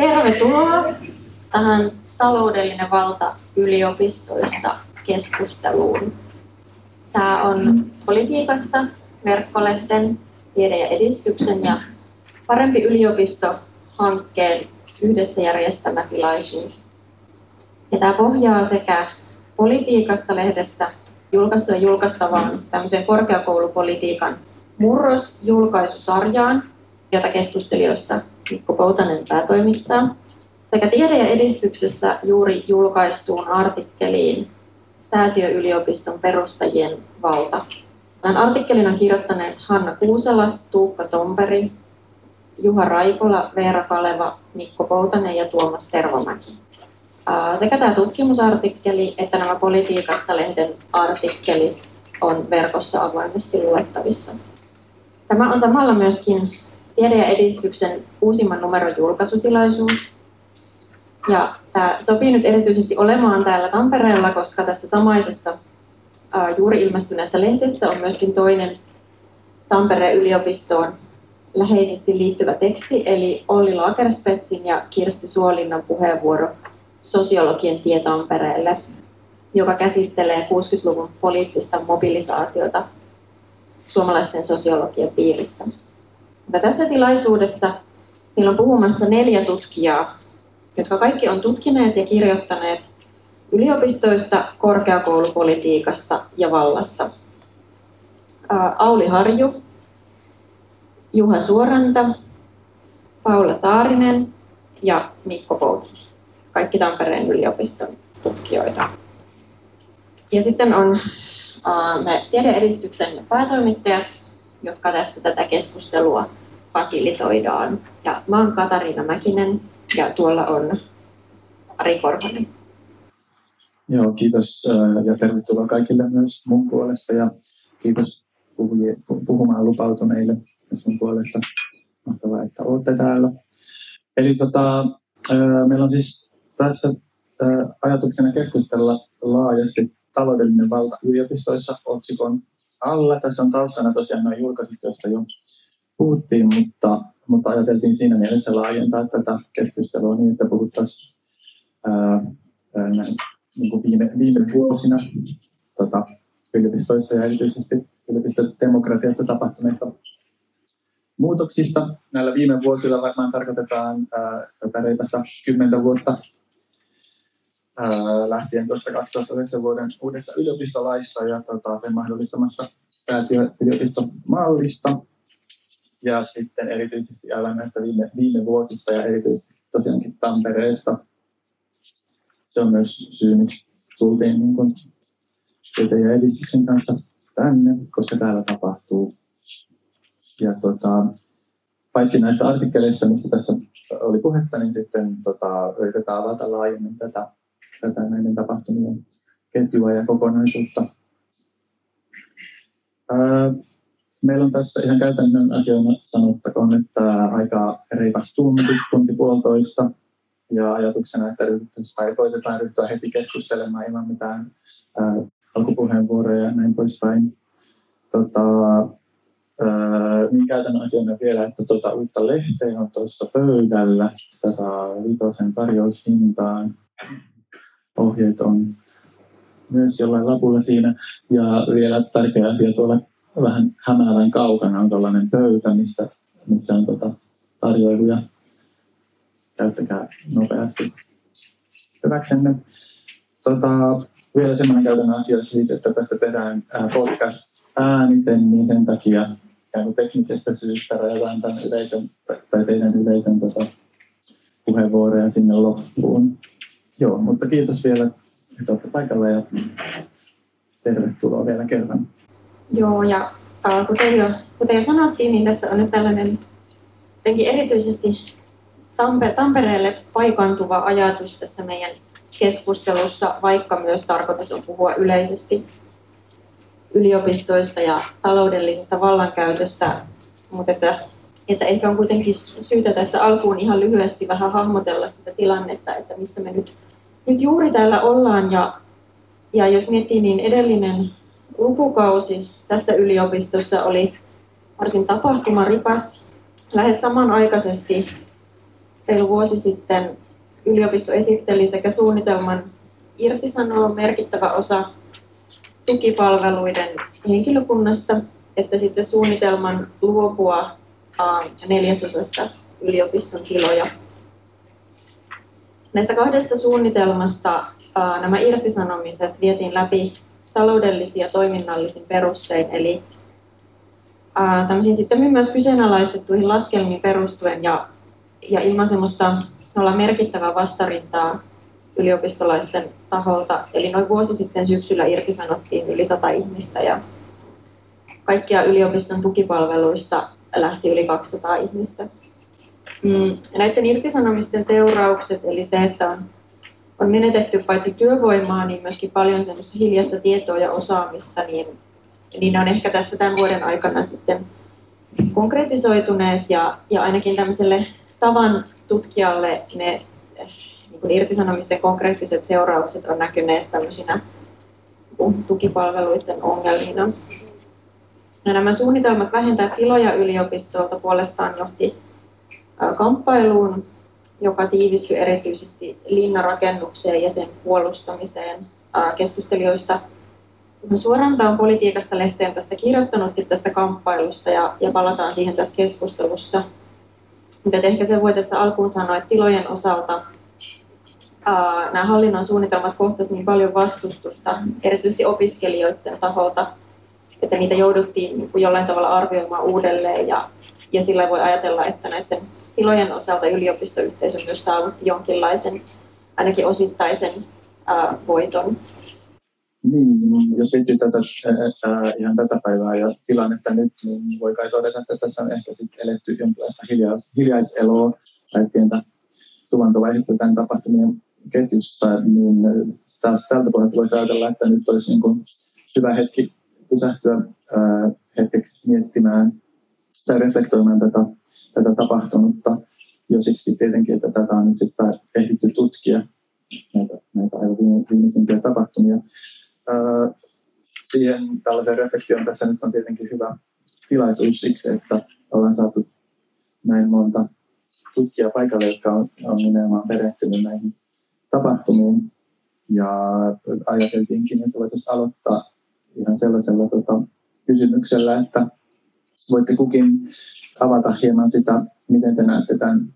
Tervetuloa tähän taloudellinen valta yliopistoissa keskusteluun. Tämä on politiikassa, verkkolehden, tiede ja edistyksen ja parempi yliopisto-hankkeen yhdessä järjestämä tilaisuus. Ja tämä pohjaa sekä politiikasta lehdessä julkaistuun julkaistavaan tämmöiseen korkeakoulupolitiikan murrosjulkaisusarjaan, jota keskustelijoista Mikko Poutanen päätoimittaa, sekä tiede- ja edistyksessä juuri julkaistuun artikkeliin Säätiöyliopiston perustajien valta. Tämän artikkelin on kirjoittaneet Hanna Kuusela, Tuukka Tomperi, Juha Raikola, Veera Kaleva, Mikko Poutanen ja Tuomas Tervamäki. Sekä tämä tutkimusartikkeli että nämä politiikassa lehden artikkelit on verkossa avoimesti luettavissa. Tämä on samalla myöskin Tiede ja edistyksen uusimman numeron julkaisutilaisuus. Ja tämä sopii nyt erityisesti olemaan täällä Tampereella, koska tässä samaisessa juuri ilmestyneessä lehdessä on myöskin toinen Tampereen yliopistoon läheisesti liittyvä teksti, eli Olli Lagerspetsin ja Kirsti Suolinnan puheenvuoro Sosiologien tie Tampereelle, joka käsittelee 60-luvun poliittista mobilisaatiota suomalaisten sosiologien piirissä. Mutta tässä tilaisuudessa meillä on puhumassa neljä tutkijaa, jotka kaikki on tutkineet ja kirjoittaneet yliopistoista, korkeakoulupolitiikasta ja vallassa. Auli Harju, Juha Suoranta, Paula Saarinen ja Mikko Poutinen. Kaikki Tampereen yliopiston tutkijoita. Ja sitten on me tiedeedistyksen päätoimittajat, jotka tässä tätä keskustelua fasilitoidaan. Ja mä oon Katariina Mäkinen ja tuolla on Ari Korhonen. Joo, kiitos ja tervetuloa kaikille myös mun puolesta ja kiitos puhumaan lupautuneille mun puolesta. Mahtavaa, että olette täällä. Eli tota, meillä on siis tässä ajatuksena keskustella laajasti taloudellinen valta yliopistoissa otsikon alla. Tässä on taustana tosiaan nuo julkaisut, joista jo puhuttiin, mutta, mutta ajateltiin siinä mielessä laajentaa tätä keskustelua niin, että puhuttaisiin ää, näin, niin kuin viime, viime vuosina tota, yliopistoissa ja erityisesti yliopistodemokratiassa tapahtuneista muutoksista. Näillä viime vuosilla varmaan tarkoitetaan tätä reipasta kymmentä vuotta lähtien tuosta 2009 vuoden uudesta yliopistolaista ja tota, sen mahdollistamasta säätiöyliopistomallista. Ja sitten erityisesti aivan näistä viime, viime vuosista ja erityisesti tosiaankin Tampereesta. Se on myös syy, miksi tultiin niin kuin ja edistyksen kanssa tänne, koska täällä tapahtuu. Ja tota, paitsi näistä artikkeleista, mistä tässä oli puhetta, niin sitten tota, yritetään avata laajemmin tätä tätä näiden tapahtumien ketjua ja kokonaisuutta. Meillä on tässä ihan käytännön asioina sanottakoon, että aika reipas tunti, tunti puolitoista. Ja ajatuksena, että tai koitetaan ryhtyä heti keskustelemaan ilman mitään ää, alkupuheenvuoroja ja näin poispäin. Tota, ää, niin käytännön asiana vielä, että tota, uutta lehteä on tuossa pöydällä. Sitä saa vitosen tarjoushintaan ohjeet on myös jollain lapulla siinä. Ja vielä tärkeä asia tuolla vähän hämäävän kaukana on tällainen pöytä, missä, missä on tota tarjoiluja. Käyttäkää nopeasti hyväksenne. Tota, vielä semmoinen käytännön asia siis, että tästä tehdään podcast ääniten, niin sen takia teknisestä syystä rajataan tämän yleisön, tai teidän yleisön tota, puheenvuoroja sinne loppuun. Joo, mutta kiitos vielä, että olette paikalla ja tervetuloa vielä kerran. Joo, ja äh, kuten, jo, kuten jo sanottiin, niin tässä on nyt tällainen jotenkin erityisesti Tampe, Tampereelle paikantuva ajatus tässä meidän keskustelussa, vaikka myös tarkoitus on puhua yleisesti yliopistoista ja taloudellisesta vallankäytöstä, mutta että että ehkä on kuitenkin syytä tässä alkuun ihan lyhyesti vähän hahmotella sitä tilannetta, että missä me nyt, nyt juuri täällä ollaan. Ja, ja jos miettii, niin edellinen lukukausi tässä yliopistossa oli varsin tapahtumarikas. Lähes samanaikaisesti reilu vuosi sitten yliopisto esitteli sekä suunnitelman irtisanoa merkittävä osa tukipalveluiden henkilökunnasta, että sitten suunnitelman luopua neljäsosasta yliopiston tiloja. Näistä kahdesta suunnitelmasta nämä irtisanomiset vietiin läpi taloudellisia toiminnallisin perustein, eli tämmöisiin sitten myös kyseenalaistettuihin laskelmiin perustuen ja, ja ilman semmoista olla merkittävää vastarintaa yliopistolaisten taholta. Eli noin vuosi sitten syksyllä irtisanottiin yli sata ihmistä ja kaikkia yliopiston tukipalveluista lähti yli 200 ihmistä. Mm, näiden irtisanomisten seuraukset, eli se, että on, on menetetty paitsi työvoimaa, niin myöskin paljon semmoista hiljaista tietoa ja osaamista, niin, niin on ehkä tässä tämän vuoden aikana sitten konkretisoituneet ja, ja ainakin tämmöiselle tavan tutkijalle ne niin kuin irtisanomisten konkreettiset seuraukset on näkyneet tämmöisinä tukipalveluiden ongelmina. Ja nämä suunnitelmat vähentää tiloja yliopistolta puolestaan johti kamppailuun, joka tiivistyi erityisesti linnarakennukseen ja sen puolustamiseen keskustelijoista. Suoranta on politiikasta lehteen tästä kirjoittanutkin tästä kamppailusta ja, ja palataan siihen tässä keskustelussa. Mutta ehkä se voi tässä alkuun sanoa, että tilojen osalta ää, nämä hallinnon suunnitelmat kohtasivat niin paljon vastustusta, erityisesti opiskelijoiden taholta, että niitä jouduttiin niin jollain tavalla arvioimaan uudelleen ja, ja sillä voi ajatella, että näiden tilojen osalta yliopistoyhteisö myös saavutti jonkinlaisen, ainakin osittaisen ää, voiton. Niin, jos miettii tätä, ää, ihan tätä päivää ja tilannetta nyt, niin voi kai todeta, että tässä on ehkä sitten eletty jonkinlaista hilja, hiljaiseloa tai pientä suvantovaihetta tämän tapahtumien ketjusta, niin taas tältä pohjalta voisi ajatella, että nyt olisi niin kuin hyvä hetki pysähtyä ää, hetkeksi miettimään tai reflektoimaan tätä, tätä tapahtunutta jo siksi tietenkin, että tätä on nyt sitten ehditty tutkia, näitä, näitä aivan viimeisimpiä tapahtumia. Ää, siihen tällaisen reflektion tässä nyt on tietenkin hyvä tilaisuus siksi, että ollaan saatu näin monta tutkijaa paikalle, jotka on, on nimenomaan perehtynyt näihin tapahtumiin. Ja ajateltiinkin, että voitaisiin aloittaa ihan sellaisella tota, kysymyksellä, että voitte kukin avata hieman sitä, miten te näette tämän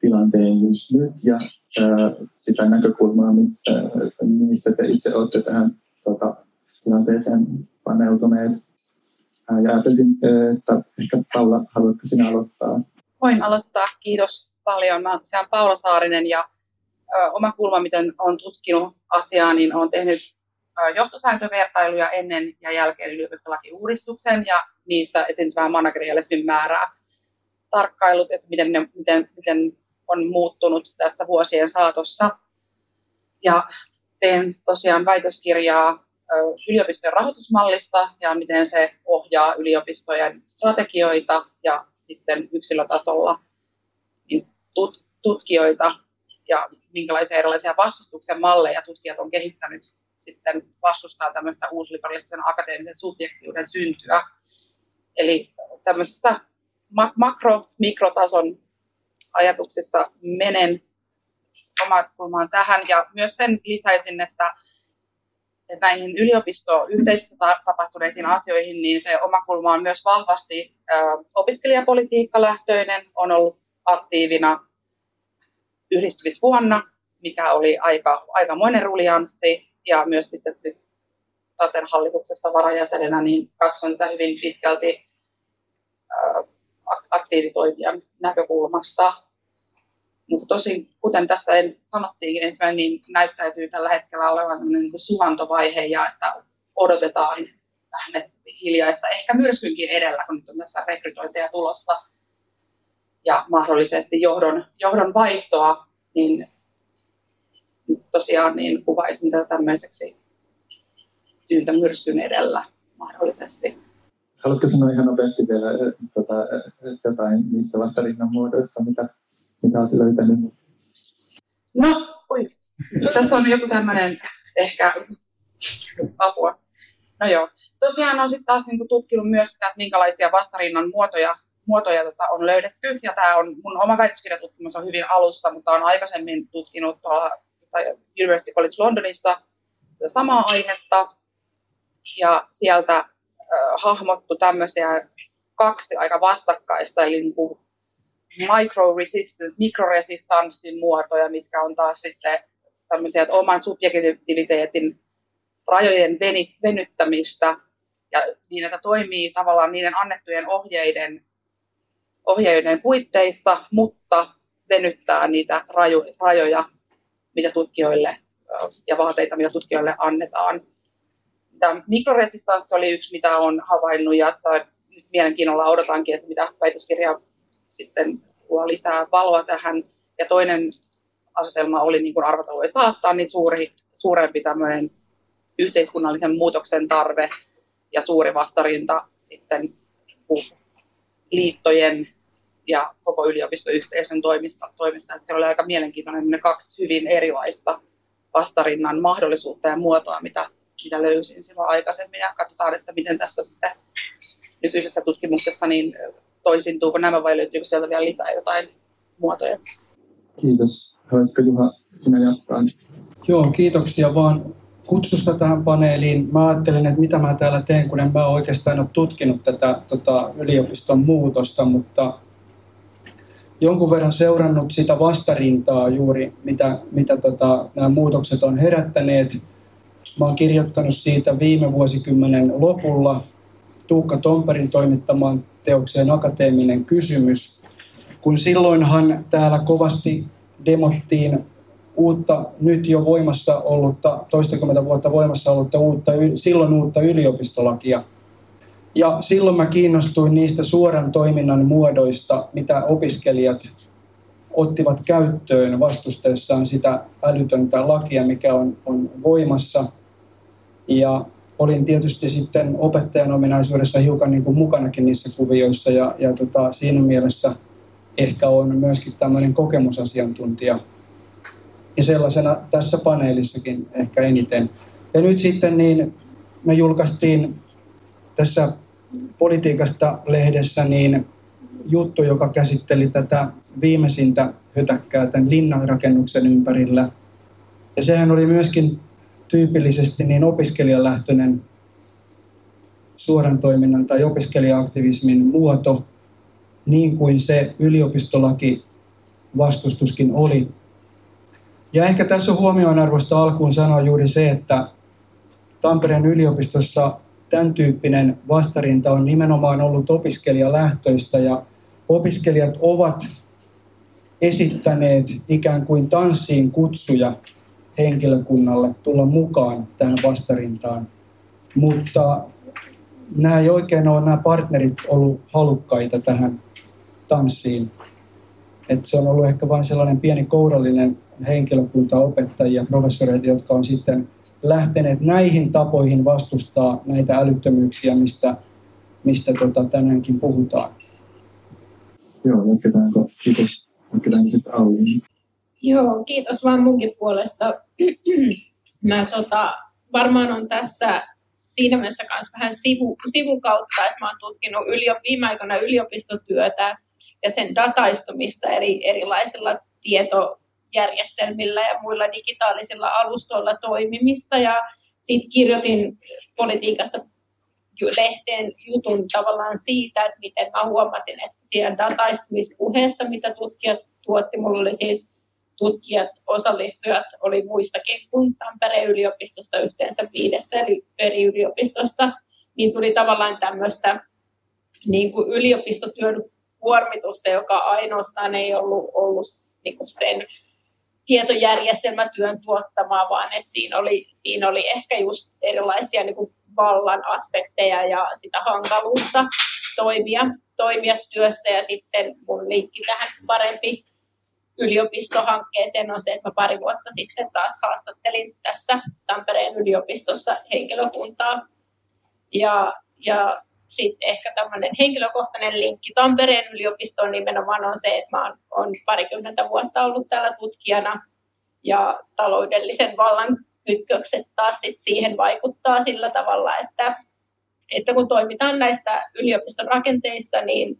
tilanteen just nyt ja ää, sitä näkökulmaa, mistä te itse olette tähän tota, tilanteeseen paneutuneet. Ää, ja ajattelin, että ehkä Paula, haluatko sinä aloittaa? Voin aloittaa, kiitos paljon. Mä olen Paula Saarinen ja oma kulma, miten olen tutkinut asiaa, niin olen tehnyt johtosääntövertailuja ennen ja jälkeen yliopistolakiuudistuksen ja niistä esiintyvää managerialismin määrää tarkkailut, että miten, ne, miten, miten on muuttunut tässä vuosien saatossa. Ja teen tosiaan väitöskirjaa yliopistojen rahoitusmallista ja miten se ohjaa yliopistojen strategioita ja sitten yksilötasolla niin tut, tutkijoita ja minkälaisia erilaisia vastustuksen malleja tutkijat on kehittänyt sitten vastustaa tämmöistä uusliberalistisen akateemisen subjektiuden syntyä. Eli tämmöisestä makro-mikrotason ajatuksista menen omaan tähän. Ja myös sen lisäisin, että näihin yliopistoyhteisössä tapahtuneisiin asioihin, niin se oma kulma on myös vahvasti opiskelijapolitiikkalähtöinen, on ollut aktiivina yhdistymisvuonna, mikä oli aika, aikamoinen rulianssi. Ja myös sitten Taten hallituksessa varajäsenenä, niin katson tätä hyvin pitkälti aktiivitoimijan näkökulmasta. Mutta tosin, kuten tässä sanottiin ensimmäinen, niin näyttäytyy tällä hetkellä olevan niin kuin suvantovaihe ja että odotetaan vähän hiljaista, ehkä myrskynkin edellä, kun nyt on tässä rekrytointeja tulossa ja mahdollisesti johdon, johdon vaihtoa, niin tosiaan niin kuvaisin tätä tämmöiseksi tyyntä myrskyn edellä mahdollisesti. Haluatko sanoa ihan nopeasti vielä tota, jotain niistä vastarinnan muodoista, mitä, mitä olet löytänyt? No, oi. Tässä on joku tämmöinen ehkä apua. No joo. Tosiaan on sitten taas niinku tutkinut myös sitä, että minkälaisia vastarinnan muotoja muotoja tota, on löydetty, ja tämä on, mun oma väitöskirjatutkimus on hyvin alussa, mutta on aikaisemmin tutkinut tuolla University College Londonissa samaa aihetta, ja sieltä hahmottu tämmöisiä kaksi aika vastakkaista, eli niin kuin micro-resistance, mikroresistanssin muotoja, mitkä on taas sitten tämmöisiä oman subjektiviteetin rajojen venyttämistä ja niin, että toimii tavallaan niiden annettujen ohjeiden, ohjeiden puitteissa, mutta venyttää niitä rajoja, mitä tutkijoille ja vaateita, mitä tutkijoille annetaan. Tämä mikroresistanssi oli yksi, mitä on havainnut ja nyt mielenkiinnolla odotankin, että mitä väitöskirja sitten tuo lisää valoa tähän. Ja toinen asetelma oli, niin kuin arvata voi saattaa, niin suuri, suurempi tämmöinen yhteiskunnallisen muutoksen tarve ja suuri vastarinta sitten liittojen ja koko yliopistoyhteisön toimista. toimista. Että se oli aika mielenkiintoinen ne kaksi hyvin erilaista vastarinnan mahdollisuutta ja muotoa, mitä, mitä löysin silloin aikaisemmin. Ja katsotaan, että miten tässä sitten nykyisessä tutkimuksessa niin toisintuuko nämä vai löytyykö sieltä vielä lisää jotain muotoja. Kiitos. Haluaisitko Juha sinä jatkaa? Joo, kiitoksia vaan kutsusta tähän paneeliin. Mä ajattelin, että mitä mä täällä teen, kun en mä oikeastaan ole tutkinut tätä tota, yliopiston muutosta, mutta jonkun verran seurannut sitä vastarintaa juuri, mitä, mitä tota, nämä muutokset on herättäneet. Mä oon kirjoittanut siitä viime vuosikymmenen lopulla Tuukka Tomperin toimittamaan teokseen Akateeminen kysymys, kun silloinhan täällä kovasti demottiin uutta, nyt jo voimassa ollutta, toistakymmentä vuotta voimassa ollutta uutta, silloin uutta yliopistolakia. Ja silloin mä kiinnostuin niistä suoran toiminnan muodoista, mitä opiskelijat ottivat käyttöön vastustaessaan sitä älytöntä lakia, mikä on, on voimassa. Ja olin tietysti sitten opettajan ominaisuudessa hiukan niin kuin mukanakin niissä kuvioissa ja, ja tota, siinä mielessä ehkä on myöskin tämmöinen kokemusasiantuntija ja sellaisena tässä paneelissakin ehkä eniten. Ja nyt sitten niin me julkaistiin tässä politiikasta lehdessä niin juttu, joka käsitteli tätä viimeisintä hötäkkää tämän linnanrakennuksen ympärillä. Ja sehän oli myöskin tyypillisesti niin opiskelijalähtöinen suoran toiminnan tai opiskelijaaktivismin muoto, niin kuin se yliopistolaki vastustuskin oli. Ja ehkä tässä on huomioonarvoista alkuun sanoa juuri se, että Tampereen yliopistossa tämän tyyppinen vastarinta on nimenomaan ollut opiskelijalähtöistä ja opiskelijat ovat esittäneet ikään kuin tanssiin kutsuja henkilökunnalle tulla mukaan tähän vastarintaan. Mutta nämä ei oikein ole nämä partnerit ollut halukkaita tähän tanssiin. Et se on ollut ehkä vain sellainen pieni kourallinen henkilökunta, opettajia, professoreita, jotka on sitten lähteneet näihin tapoihin vastustaa näitä älyttömyyksiä, mistä, mistä tota tänäänkin puhutaan. Joo, jatketaanko? Kiitos. Jatketaanko sitten? Joo, kiitos vaan munkin puolesta. mä tota, varmaan on tässä siinä mielessä myös vähän sivu, sivukautta, että mä oon tutkinut ylio, viime aikoina yliopistotyötä ja sen dataistumista eri, erilaisilla tietojärjestelmillä ja muilla digitaalisilla alustoilla toimimista. Ja sitten kirjoitin politiikasta lehteen jutun tavallaan siitä, että miten mä huomasin, että siellä dataistumispuheessa, mitä tutkijat tuotti, mulla oli siis tutkijat, osallistujat oli muistakin kuin Tampereen yliopistosta yhteensä viidestä eri, yliopistosta, niin tuli tavallaan tämmöistä niin kuin yliopistotyön kuormitusta, joka ainoastaan ei ollut, ollut niin kuin sen tietojärjestelmätyön tuottamaa, vaan että siinä oli, siinä oli ehkä just erilaisia niin kuin vallan aspekteja ja sitä hankaluutta toimia, toimia työssä. Ja sitten mun linkki tähän parempi yliopistohankkeeseen on se, että mä pari vuotta sitten taas haastattelin tässä Tampereen yliopistossa henkilökuntaa. Ja, ja sitten ehkä tämmöinen henkilökohtainen linkki Tampereen yliopistoon nimenomaan on se, että mä oon, parikymmentä vuotta ollut täällä tutkijana ja taloudellisen vallan kytkökset taas sit siihen vaikuttaa sillä tavalla, että, että kun toimitaan näissä yliopiston rakenteissa, niin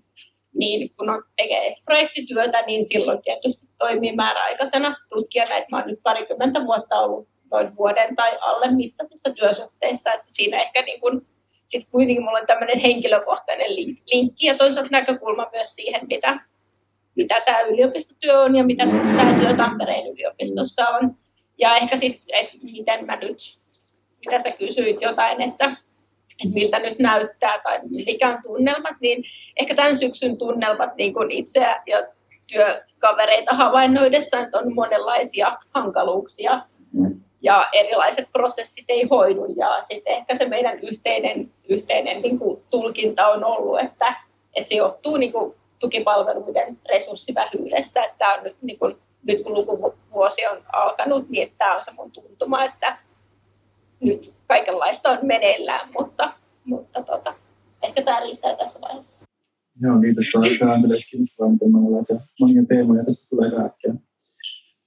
niin kun on, tekee projektityötä, niin silloin tietysti toimii määräaikaisena tutkijana. että mä olen nyt parikymmentä vuotta ollut noin vuoden tai alle mittaisissa työsuhteissa, että siinä ehkä niin kun, sit kuitenkin mulla on tämmöinen henkilökohtainen linkki ja toisaalta näkökulma myös siihen, mitä, mitä tämä yliopistotyö on ja mitä tämä työ Tampereen yliopistossa on. Ja ehkä sitten, että miten mä nyt, mitä sä kysyit jotain, että, että miltä nyt näyttää tai mikä on tunnelmat, niin ehkä tämän syksyn tunnelmat niin kuin itseä ja työkavereita havainnoidessa, että on monenlaisia hankaluuksia ja erilaiset prosessit ei hoidu. Ja sitten ehkä se meidän yhteinen, yhteinen niin kuin tulkinta on ollut, että, että se johtuu niin kuin tukipalveluiden resurssivähyydestä. Että tämä on nyt, niin kuin, nyt kun lukuvuosi on alkanut, niin tämä on se mun tuntuma, että nyt kaikenlaista on meneillään, mutta, mutta tota, ehkä tämä riittää tässä vaiheessa. Joo, kiitos. Tämä on kiinnostavaa, miten monenlaisia monia teemoja tässä tulee äkkiä,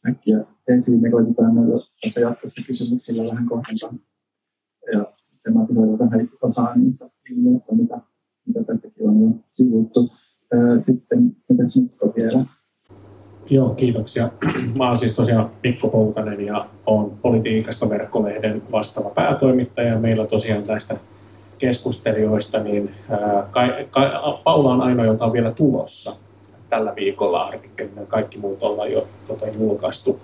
äkkiä esiin. Me koitetaan näitä tässä jatkossa kysymyksillä vähän kohdentaa. Ja tematisoida vähän osaa niistä ilmiöistä, mitä, mitä tässäkin on jo sivuttu. Sitten, mitäs Mikko vielä? Joo, kiitoksia. Mä olen siis tosiaan Mikko Poutanen ja olen politiikasta verkkolehden vastaava päätoimittaja. Meillä tosiaan näistä keskustelijoista, niin Paula on ainoa, joka on vielä tulossa tällä viikolla artikkelina. Kaikki muut ollaan jo tota, julkaistu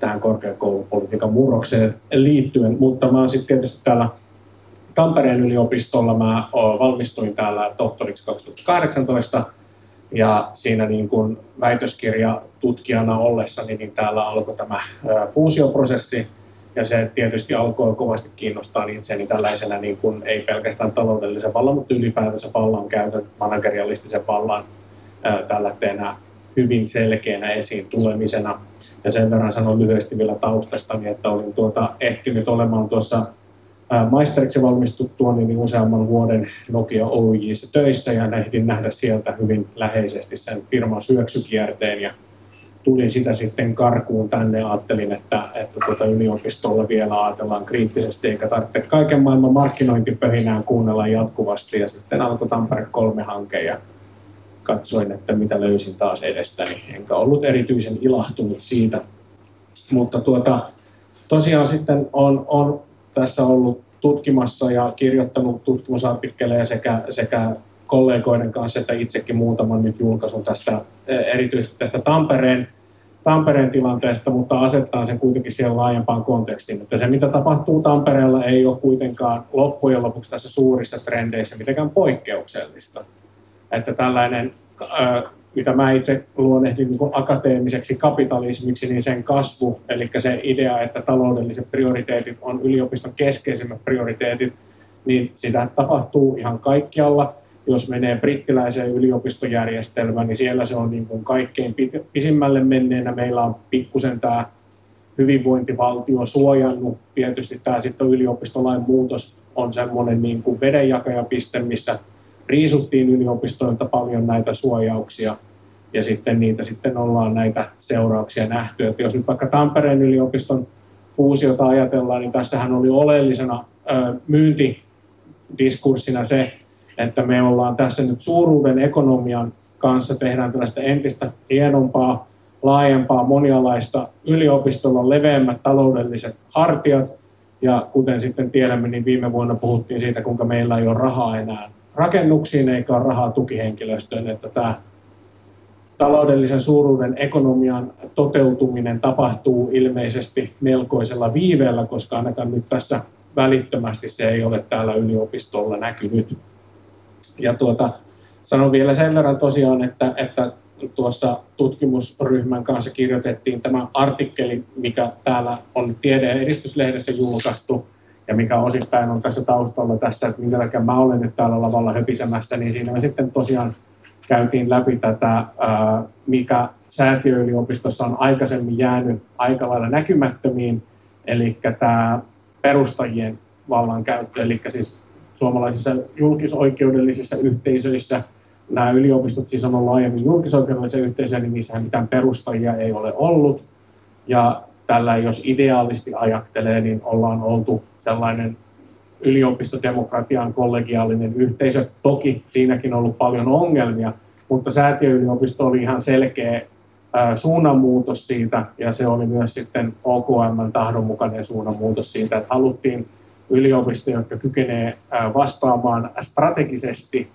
tähän korkeakoulupolitiikan murrokseen liittyen, mutta mä oon sitten tietysti täällä Tampereen yliopistolla, mä valmistuin täällä tohtoriksi 2018 ja siinä niin kuin väitöskirjatutkijana ollessani, niin täällä alkoi tämä fuusioprosessi, ja se tietysti alkoi kovasti kiinnostaa itseäni tällaisena niin kuin, ei pelkästään taloudellisen vallan, mutta ylipäätänsä vallan käytön, managerialistisen vallan tällä hyvin selkeänä esiin tulemisena. Ja sen verran sanon lyhyesti vielä taustastani, että olin tuota, ehtinyt olemaan tuossa maisteriksi valmistuttua niin useamman vuoden Nokia Oyjissä töissä ja ehdin nähdä sieltä hyvin läheisesti sen firman syöksykierteen ja tulin sitä sitten karkuun tänne. Ja ajattelin, että, että tuota yliopistolla vielä ajatellaan kriittisesti eikä tarvitse kaiken maailman markkinointipöhinään kuunnella jatkuvasti. Ja sitten alkoi Tampere 3 hanke ja katsoin, että mitä löysin taas edestäni, enkä ollut erityisen ilahtunut siitä. Mutta tuota, tosiaan sitten on, on tässä ollut tutkimassa ja kirjoittanut tutkimusartikkeleja sekä, sekä kollegoiden kanssa, että itsekin muutaman nyt julkaisun tästä, erityisesti tästä Tampereen, Tampereen tilanteesta, mutta asettaa sen kuitenkin siihen laajempaan kontekstiin. Että se, mitä tapahtuu Tampereella, ei ole kuitenkaan loppujen lopuksi tässä suurissa trendeissä mitenkään poikkeuksellista. Että tällainen mitä mä itse luonnehdin niin akateemiseksi kapitalismiksi, niin sen kasvu, eli se idea, että taloudelliset prioriteetit on yliopiston keskeisimmät prioriteetit, niin sitä tapahtuu ihan kaikkialla. Jos menee brittiläiseen yliopistojärjestelmään, niin siellä se on niin kuin kaikkein pisimmälle menneenä. Meillä on pikkusen tämä hyvinvointivaltio suojannut. Tietysti tämä sitten yliopistolain muutos on semmoinen niin kuin vedenjakajapiste, missä riisuttiin yliopistoilta paljon näitä suojauksia ja sitten niitä sitten ollaan näitä seurauksia nähty. Että jos nyt vaikka Tampereen yliopiston fuusiota ajatellaan, niin tässähän oli oleellisena myyntidiskurssina se, että me ollaan tässä nyt suuruuden ekonomian kanssa tehdään tällaista entistä hienompaa, laajempaa, monialaista yliopistolla leveämmät taloudelliset hartiat. Ja kuten sitten tiedämme, niin viime vuonna puhuttiin siitä, kuinka meillä ei ole rahaa enää rakennuksiin eikä ole rahaa tukihenkilöstöön, että tämä taloudellisen suuruuden ekonomian toteutuminen tapahtuu ilmeisesti melkoisella viiveellä, koska ainakaan nyt tässä välittömästi se ei ole täällä yliopistolla näkynyt. Ja tuota, sanon vielä sen verran tosiaan, että, että tuossa tutkimusryhmän kanssa kirjoitettiin tämä artikkeli, mikä täällä on Tiede- ja edistyslehdessä julkaistu, ja mikä osittain on tässä taustalla tässä, että minkä mä olen nyt täällä lavalla höpisemästä, niin siinä sitten tosiaan käytiin läpi tätä, mikä säätiöyliopistossa on aikaisemmin jäänyt aika lailla näkymättömiin, eli tämä perustajien vallankäyttö, eli siis suomalaisissa julkisoikeudellisissa yhteisöissä nämä yliopistot siis on ollut aiemmin julkisoikeudellisia yhteisöjä, niin niissähän mitään perustajia ei ole ollut. Ja tällä, jos ideaalisti ajattelee, niin ollaan oltu sellainen yliopistodemokratian kollegiaalinen yhteisö. Toki siinäkin on ollut paljon ongelmia, mutta säätiöyliopisto oli ihan selkeä suunnanmuutos siitä, ja se oli myös sitten OKM tahdonmukainen suunnanmuutos siitä, että haluttiin yliopistoja, jotka kykenee vastaamaan strategisesti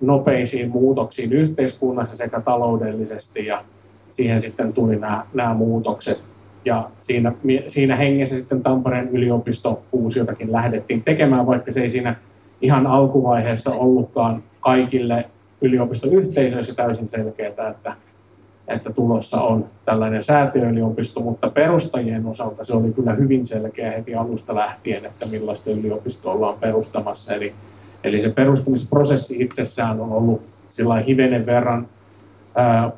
nopeisiin muutoksiin yhteiskunnassa sekä taloudellisesti, ja siihen sitten tuli nämä, nämä muutokset. Ja siinä, siinä hengessä sitten Tampereen yliopisto fuusiotakin lähdettiin tekemään, vaikka se ei siinä ihan alkuvaiheessa ollutkaan kaikille yliopistoyhteisöissä täysin selkeää, että, että tulossa on tällainen säätiöyliopisto, mutta perustajien osalta se oli kyllä hyvin selkeä heti alusta lähtien, että millaista yliopistoa ollaan perustamassa. Eli, eli se perustamisprosessi itsessään on ollut sillä hivenen verran ää,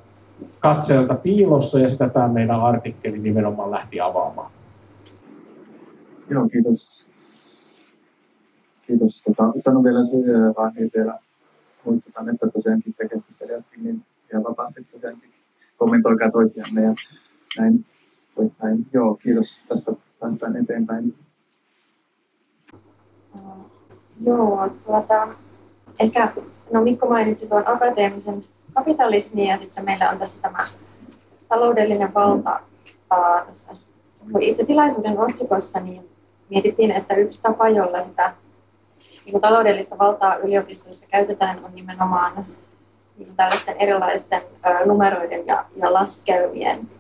katseelta piilossa ja sitä tämä meidän artikkeli nimenomaan lähti avaamaan. Joo, kiitos. Kiitos. Tota, sanon vielä vaan niin vielä muistutan, että tosiaankin te keskustelijatkin niin ihan vapaasti tosiaankin kommentoikaa toisianne ja näin. näin. Joo, kiitos tästä. Päästään eteenpäin. Joo, tuota, ehkä, no Mikko mainitsi tuon akateemisen kapitalismin ja sitten meillä on tässä tämä taloudellinen valta tässä itse tilaisuuden otsikossa, niin mietittiin, että yksi tapa, jolla sitä niin taloudellista valtaa yliopistoissa käytetään, on nimenomaan niin tällaisten erilaisten numeroiden ja, ja laskelmien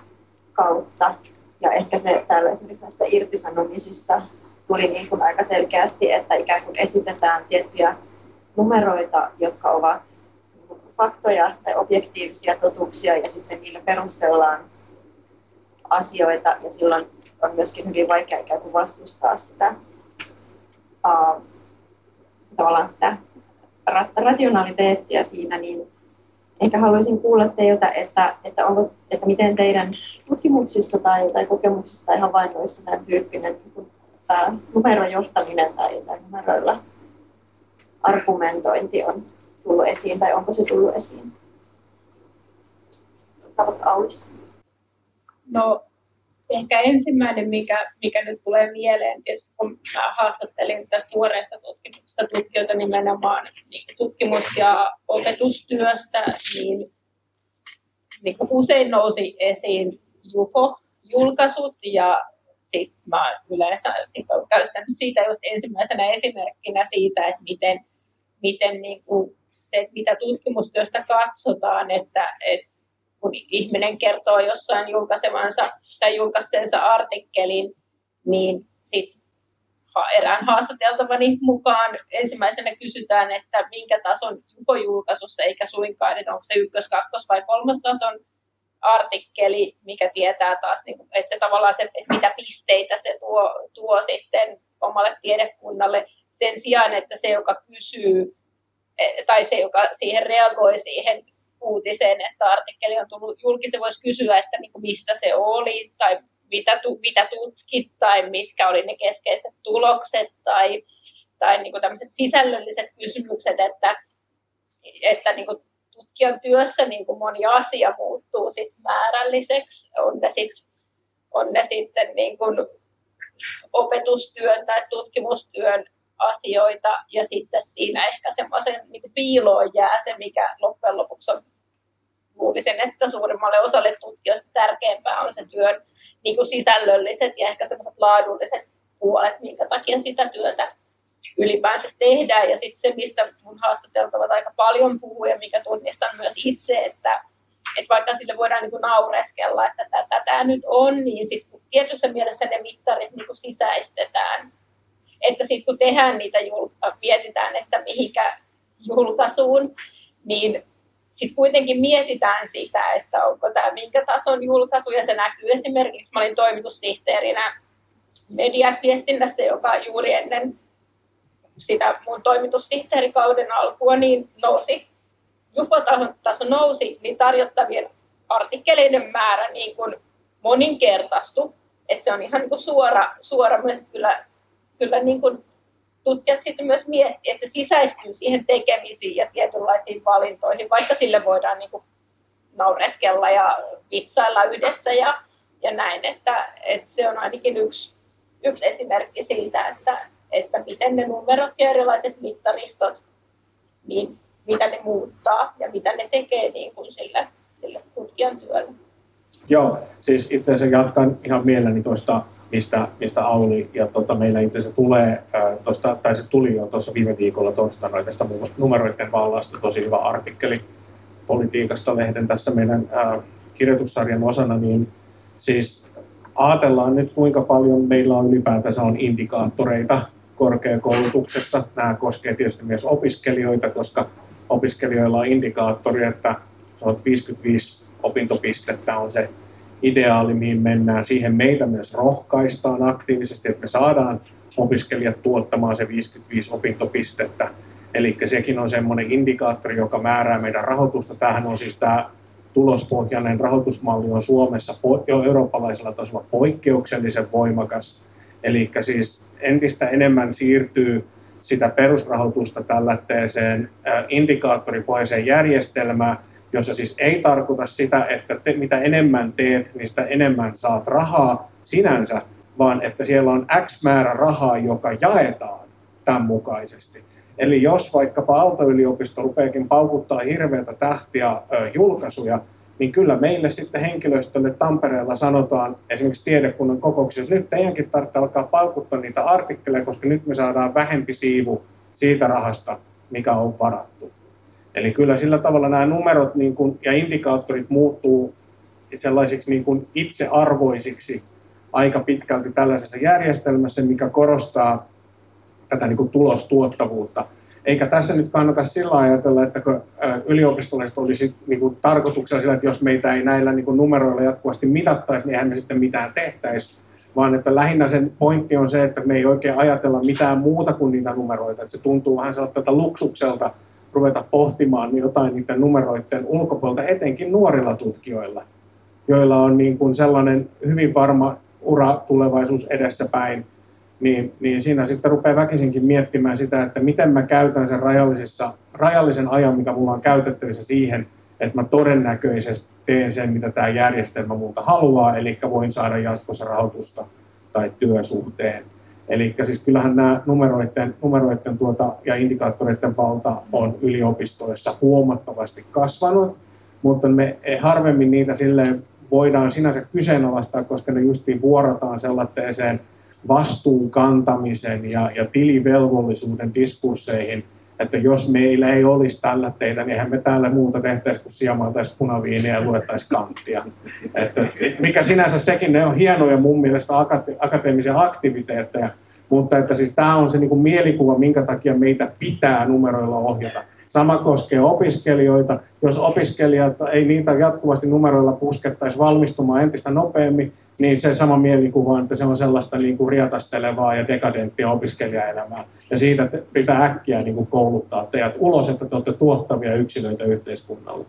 kautta. Ja ehkä se täällä esimerkiksi irtisanomisissa tuli niin kuin aika selkeästi, että ikään kuin esitetään tiettyjä numeroita, jotka ovat faktoja tai objektiivisia totuuksia ja sitten niillä perustellaan asioita ja silloin on myöskin hyvin vaikea ikään kuin vastustaa sitä uh, tavallaan sitä rationaliteettia siinä, niin ehkä haluaisin kuulla teiltä, että, että, onko, että miten teidän tutkimuksissa tai, tai kokemuksissa tai havainnoissa tämän tyyppinen niin tämä numerojohtaminen tai, tai numeroilla argumentointi on tullut esiin tai onko se tullut esiin? Aulista. No ehkä ensimmäinen, mikä, mikä nyt tulee mieleen, tietysti kun mä haastattelin tässä tuoreessa tutkimuksessa tutkijoita nimenomaan niin tutkimus- ja opetustyöstä, niin, niin usein nousi esiin JUFO-julkaisut ja sitten mä yleensä sit olen käyttänyt siitä just ensimmäisenä esimerkkinä siitä, että miten, miten niin kuin se, mitä tutkimustyöstä katsotaan, että, että kun ihminen kertoo jossain julkaisemansa tai julkaiseensa artikkelin, niin sitten erään haastateltavani mukaan ensimmäisenä kysytään, että minkä tason julkaisussa, eikä suinkaan, että onko se ykkös-, kakkos- vai kolmas tason artikkeli, mikä tietää taas, niin että se tavallaan se, että mitä pisteitä se tuo, tuo sitten omalle tiedekunnalle. Sen sijaan, että se, joka kysyy, tai se, joka siihen reagoi siihen uutiseen, että artikkeli on tullut julki, se voisi kysyä, että niin kuin mistä se oli, tai mitä, tu, mitä tutkit, tai mitkä oli ne keskeiset tulokset, tai, tai niin kuin tämmöiset sisällölliset kysymykset, että, että niin kuin tutkijan työssä niin kuin moni asia muuttuu sit määrälliseksi. On ne, sit, on ne sitten niin kuin opetustyön tai tutkimustyön asioita ja sitten siinä ehkä semmoisen niin piiloon jää se, mikä loppujen lopuksi on luulisin, että suurimmalle osalle tutkijoista tärkeämpää on se työn niin kuin sisällölliset ja ehkä semmoiset laadulliset puolet, minkä takia sitä työtä ylipäänsä tehdään. Ja sitten se, mistä mun haastateltavat aika paljon puhuu ja mikä tunnistan myös itse, että, että vaikka sille voidaan niin kuin naureskella, että tätä tämä nyt on, niin sitten tietyssä mielessä ne mittarit niin kuin sisäistetään. Että sitten kun tehdään niitä, julka- mietitään, että mihinkä julkaisuun, niin sitten kuitenkin mietitään sitä, että onko tämä minkä tason julkaisu, ja se näkyy esimerkiksi, mä olin toimitussihteerinä mediaviestinnässä, joka juuri ennen sitä mun toimitussihteerikauden alkua, niin nousi, JUFO-taso nousi, niin tarjottavien artikkeleiden määrä niin kuin moninkertaistui. Että se on ihan niin kuin suora, suora myös kyllä, kyllä niin kuin tutkijat sitten myös miettii, että se sisäistyy siihen tekemisiin ja tietynlaisiin valintoihin, vaikka sille voidaan niin kuin naureskella ja vitsailla yhdessä ja, ja näin, että, että se on ainakin yksi, yksi esimerkki siitä, että, että miten ne numerot ja erilaiset mittaristot niin mitä ne muuttaa ja mitä ne tekee niin kuin sille, sille tutkijan työlle. Joo, siis itse asiassa jatkan ihan mielelläni tuosta, mistä, mistä Auli, ja tota, meillä itse asiassa tulee, ää, tosta, tai se tuli jo tuossa viime viikolla torstaina tästä numeroiden vallasta tosi hyvä artikkeli politiikasta lehden tässä meidän ää, kirjoitussarjan osana, niin siis ajatellaan nyt kuinka paljon meillä on ylipäätänsä on indikaattoreita korkeakoulutuksessa. Nämä koskee tietysti myös opiskelijoita, koska opiskelijoilla on indikaattori, että 55 opintopistettä on se ideaali, mihin mennään. Siihen meitä myös rohkaistaan aktiivisesti, että me saadaan opiskelijat tuottamaan se 55 opintopistettä. Eli sekin on semmoinen indikaattori, joka määrää meidän rahoitusta. Tämähän on siis tämä tulospohjainen rahoitusmalli on Suomessa jo eurooppalaisella tasolla poikkeuksellisen voimakas. Eli siis entistä enemmän siirtyy sitä perusrahoitusta tällaiseen indikaattoripohjaiseen järjestelmään, jossa siis ei tarkoita sitä, että te, mitä enemmän teet, niin sitä enemmän saat rahaa sinänsä, vaan että siellä on X määrä rahaa, joka jaetaan tämän mukaisesti. Eli jos vaikkapa Aalto-yliopisto rupeakin paukuttaa hirveätä tähtiä ö, julkaisuja, niin kyllä meille sitten henkilöstölle Tampereella sanotaan esimerkiksi tiedekunnan kokouksissa, että nyt teidänkin tarvitsee alkaa paukuttaa niitä artikkeleja, koska nyt me saadaan vähempi siivu siitä rahasta, mikä on varattu. Eli kyllä sillä tavalla nämä numerot niin kuin, ja indikaattorit muuttuu sellaisiksi niin kuin itsearvoisiksi aika pitkälti tällaisessa järjestelmässä, mikä korostaa tätä niin kuin tulostuottavuutta. Eikä tässä nyt kannata sillä ajatella, että yliopistolaiset olisi niin kuin tarkoituksella sillä, että jos meitä ei näillä niin kuin numeroilla jatkuvasti mitattaisi, niin eihän me sitten mitään tehtäisi, vaan että lähinnä sen pointti on se, että me ei oikein ajatella mitään muuta kuin niitä numeroita. Että se tuntuu vähän sellaista luksukselta ruveta pohtimaan jotain niiden numeroiden ulkopuolelta, etenkin nuorilla tutkijoilla, joilla on niin kuin sellainen hyvin varma ura tulevaisuus edessäpäin, niin, niin siinä sitten rupeaa väkisinkin miettimään sitä, että miten mä käytän sen rajallisissa, rajallisen ajan, mikä mulla on käytettävissä siihen, että mä todennäköisesti teen sen, mitä tämä järjestelmä multa haluaa, eli voin saada jatkossa rahoitusta tai työsuhteen. Eli siis kyllähän nämä numeroiden, numeroiden tuota, ja indikaattoreiden valta on yliopistoissa huomattavasti kasvanut, mutta me harvemmin niitä silleen voidaan sinänsä kyseenalaistaa, koska ne justiin vuorataan sellaiseen vastuun kantamisen ja, ja tilivelvollisuuden diskursseihin, että jos meillä ei olisi tällä teitä, niin eihän me täällä muuta tehtäisi kuin sijamaltaisi punaviiniä ja luettaisi kanttia. Että, mikä sinänsä sekin, ne on hienoja mun mielestä akate, akateemisia aktiviteetteja, mutta että siis tämä on se niin kuin mielikuva, minkä takia meitä pitää numeroilla ohjata. Sama koskee opiskelijoita. Jos opiskelijat ei niitä jatkuvasti numeroilla puskettaisi valmistumaan entistä nopeammin, niin se sama mielikuva, että se on sellaista niin kuin rietastelevaa ja dekadenttia opiskelijaelämää. Ja siitä pitää äkkiä niin kuin kouluttaa teidät ulos, että te olette tuottavia yksilöitä yhteiskunnalle.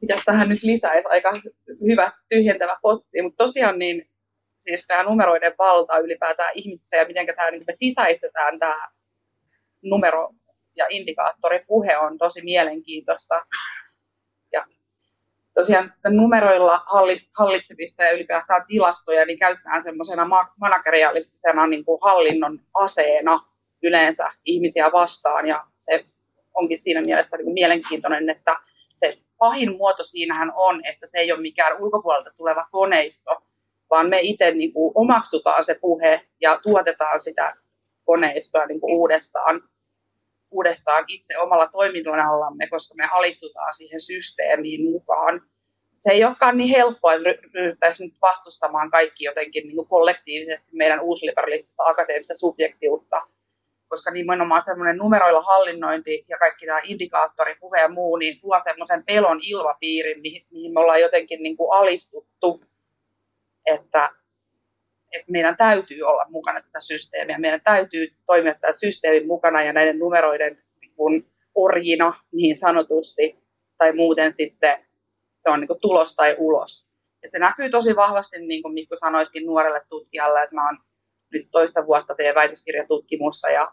Mitäs tähän nyt lisäisi? Aika hyvä tyhjentävä potti, mutta tosiaan niin siis tämä numeroiden valta ylipäätään ihmisissä ja miten tämä, niin me sisäistetään tämä numero- ja indikaattoripuhe on tosi mielenkiintoista. Tosiaan numeroilla hallitsemista ja ylipäätään tilastoja niin käytetään semmoisena manageriaalisena niin kuin hallinnon aseena yleensä ihmisiä vastaan. Ja se onkin siinä mielessä niin kuin mielenkiintoinen, että se pahin muoto siinähän on, että se ei ole mikään ulkopuolelta tuleva koneisto, vaan me itse niin kuin omaksutaan se puhe ja tuotetaan sitä koneistoa niin kuin uudestaan, uudestaan itse omalla toiminnallamme, koska me alistutaan siihen systeemiin mukaan. Se ei olekaan niin helppoa, että ryhdyttäisiin nyt vastustamaan kaikki jotenkin niin kuin kollektiivisesti meidän uusliberalistista akateemista subjektiutta, koska nimenomaan semmoinen numeroilla hallinnointi ja kaikki tämä indikaattori, puhe ja muu, niin tuo semmoisen pelon ilmapiirin, mihin me ollaan jotenkin niin kuin alistuttu että, että meidän täytyy olla mukana tätä systeemiä. Meidän täytyy toimia tämän systeemin mukana ja näiden numeroiden kun orjina niin sanotusti, tai muuten sitten se on niin kuin tulos tai ulos. Ja se näkyy tosi vahvasti, niin kuin Mikko sanoitkin nuorelle tutkijalle, että mä oon nyt toista vuotta teen väitöskirjatutkimusta ja,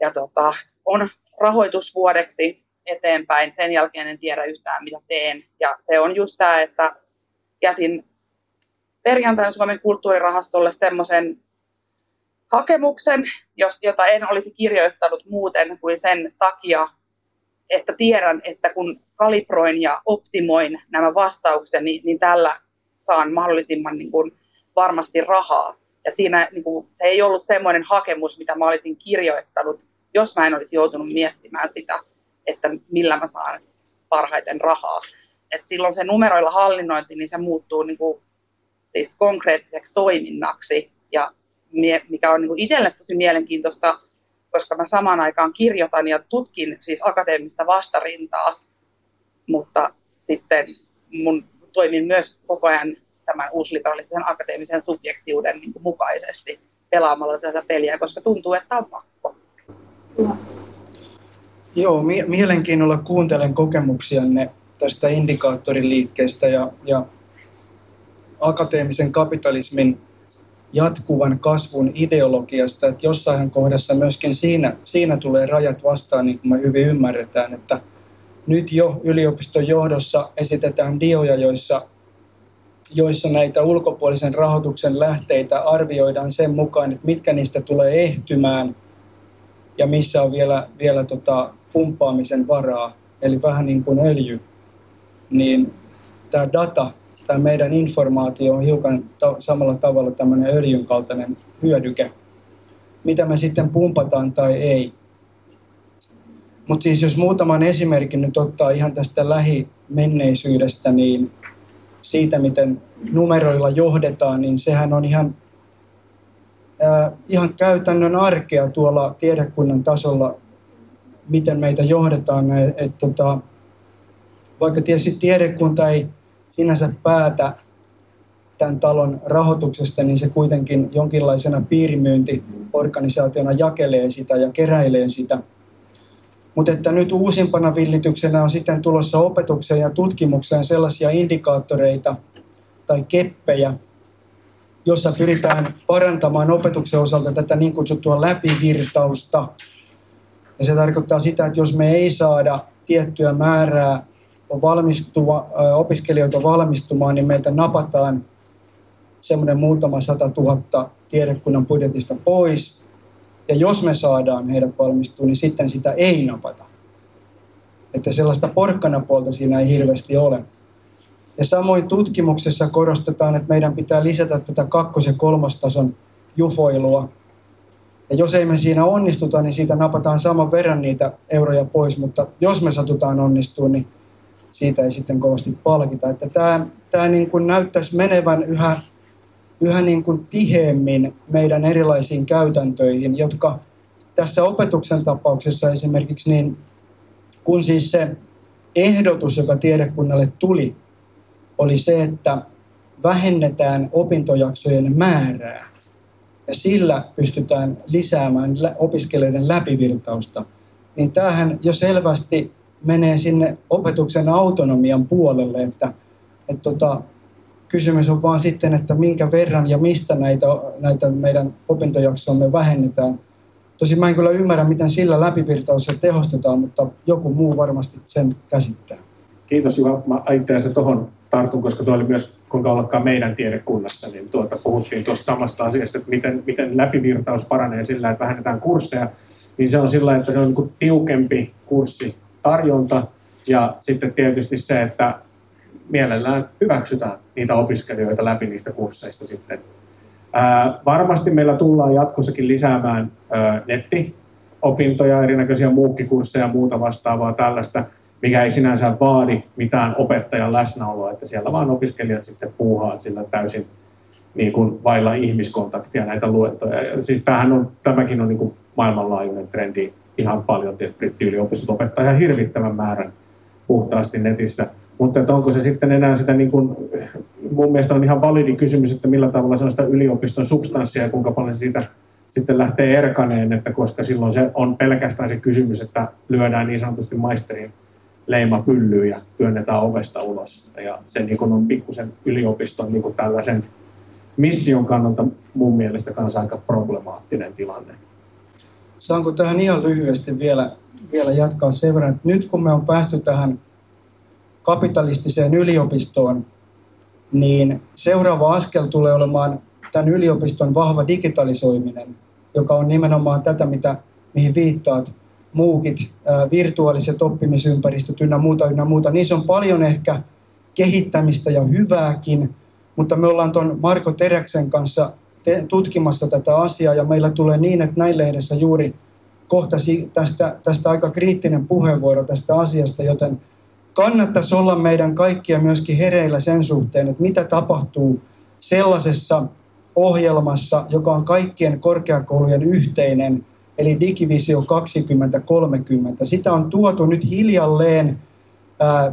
ja tota, on rahoitusvuodeksi eteenpäin. Sen jälkeen en tiedä yhtään, mitä teen. Ja se on just tämä, että jätin perjantaina Suomen kulttuurirahastolle semmoisen hakemuksen, jota en olisi kirjoittanut muuten kuin sen takia, että tiedän, että kun kalibroin ja optimoin nämä vastaukseni, niin, niin tällä saan mahdollisimman niin kuin varmasti rahaa. Ja siinä niin kuin, se ei ollut semmoinen hakemus, mitä mä olisin kirjoittanut, jos mä en olisi joutunut miettimään sitä, että millä mä saan parhaiten rahaa. Et silloin se numeroilla hallinnointi, niin se muuttuu niin kuin, siis konkreettiseksi toiminnaksi, ja mikä on niin kuin itselle tosi mielenkiintoista, koska mä samaan aikaan kirjoitan ja tutkin siis akateemista vastarintaa, mutta sitten mun toimin myös koko ajan tämän uusliberalistisen akateemisen subjektiuden niin kuin mukaisesti pelaamalla tätä peliä, koska tuntuu, että on pakko. Joo, mie- mielenkiinnolla kuuntelen kokemuksianne tästä indikaattoriliikkeestä ja, ja akateemisen kapitalismin jatkuvan kasvun ideologiasta, että jossain kohdassa myöskin siinä, siinä tulee rajat vastaan, niin kuin me hyvin ymmärretään, että nyt jo yliopiston johdossa esitetään dioja, joissa, joissa näitä ulkopuolisen rahoituksen lähteitä arvioidaan sen mukaan, että mitkä niistä tulee ehtymään ja missä on vielä, vielä tota pumppaamisen varaa, eli vähän niin kuin öljy, niin tämä data, tämä meidän informaatio on hiukan ta- samalla tavalla tämmöinen öljyn kaltainen hyödyke, mitä me sitten pumpataan tai ei. Mutta siis jos muutaman esimerkin nyt ottaa ihan tästä lähimenneisyydestä, niin siitä, miten numeroilla johdetaan, niin sehän on ihan, ää, ihan käytännön arkea tuolla tiedekunnan tasolla, miten meitä johdetaan. Et, et, tota, vaikka tietysti tiedekunta ei sinänsä päätä tämän talon rahoituksesta, niin se kuitenkin jonkinlaisena piirimyyntiorganisaationa jakelee sitä ja keräilee sitä – mutta että nyt uusimpana villityksenä on sitten tulossa opetukseen ja tutkimukseen sellaisia indikaattoreita tai keppejä, jossa pyritään parantamaan opetuksen osalta tätä niin kutsuttua läpivirtausta. Ja se tarkoittaa sitä, että jos me ei saada tiettyä määrää valmistua, opiskelijoita valmistumaan, niin meiltä napataan semmoinen muutama sata tuhatta tiedekunnan budjetista pois – ja jos me saadaan heidät valmistua, niin sitten sitä ei napata. Että sellaista porkkanapuolta siinä ei hirveästi ole. Ja samoin tutkimuksessa korostetaan, että meidän pitää lisätä tätä kakkos- ja kolmostason jufoilua. Ja jos ei me siinä onnistuta, niin siitä napataan saman verran niitä euroja pois, mutta jos me satutaan onnistua, niin siitä ei sitten kovasti palkita. Että tämä, tämä niin kuin näyttäisi menevän yhä yhä niin kuin tiheemmin meidän erilaisiin käytäntöihin, jotka tässä opetuksen tapauksessa esimerkiksi, niin kun siis se ehdotus, joka tiedekunnalle tuli, oli se, että vähennetään opintojaksojen määrää ja sillä pystytään lisäämään opiskelijoiden läpivirtausta, niin tämähän jo selvästi menee sinne opetuksen autonomian puolelle, että, että tota, kysymys on vaan sitten, että minkä verran ja mistä näitä, näitä meidän opintojaksoamme vähennetään. Tosi mä en kyllä ymmärrä, miten sillä läpivirtaussa tehostetaan, mutta joku muu varmasti sen käsittää. Kiitos Juha. Mä itse asiassa tuohon tartun, koska tuo oli myös kuinka ollakaan meidän tiedekunnassa, niin tuota, puhuttiin tuosta samasta asiasta, että miten, miten läpivirtaus paranee sillä, että vähennetään kursseja, niin se on sillä, että se on niin tiukempi kurssitarjonta ja sitten tietysti se, että mielellään hyväksytään niitä opiskelijoita läpi niistä kursseista sitten. Ää, varmasti meillä tullaan jatkossakin lisäämään ää, nettiopintoja, erinäköisiä muukkikursseja ja muuta vastaavaa tällaista, mikä ei sinänsä vaadi mitään opettajan läsnäoloa, että siellä vaan opiskelijat sitten puuhaa sillä täysin niin kuin vailla ihmiskontaktia näitä luentoja. Ja siis tämähän on, tämäkin on niin kuin maailmanlaajuinen trendi ihan paljon, brittiyliopistot opettaa ihan hirvittävän määrän puhtaasti netissä mutta että onko se sitten enää sitä, niin kuin, mun mielestä on ihan validi kysymys, että millä tavalla se on sitä yliopiston substanssia ja kuinka paljon siitä sitten lähtee erkaneen, että koska silloin se on pelkästään se kysymys, että lyödään niin sanotusti maisterin leima pyllyyn ja työnnetään ovesta ulos. Ja se niin kuin on pikkusen yliopiston niin kuin tällaisen mission kannalta mun mielestä kanssa aika problemaattinen tilanne. Saanko tähän ihan lyhyesti vielä, vielä jatkaa sen verran, että nyt kun me on päästy tähän kapitalistiseen yliopistoon, niin seuraava askel tulee olemaan tämän yliopiston vahva digitalisoiminen. joka on nimenomaan tätä, mitä, mihin viittaat, muukit, virtuaaliset oppimisympäristöt ynnä muuta, ynnä muuta. Niissä on paljon ehkä kehittämistä ja hyvääkin, mutta me ollaan tuon Marko Teräksen kanssa tutkimassa tätä asiaa ja meillä tulee niin, että näin lehdessä juuri kohtasi tästä, tästä aika kriittinen puheenvuoro tästä asiasta, joten kannattaisi olla meidän kaikkia myöskin hereillä sen suhteen, että mitä tapahtuu sellaisessa ohjelmassa, joka on kaikkien korkeakoulujen yhteinen, eli Digivisio 2030. Sitä on tuotu nyt hiljalleen ää,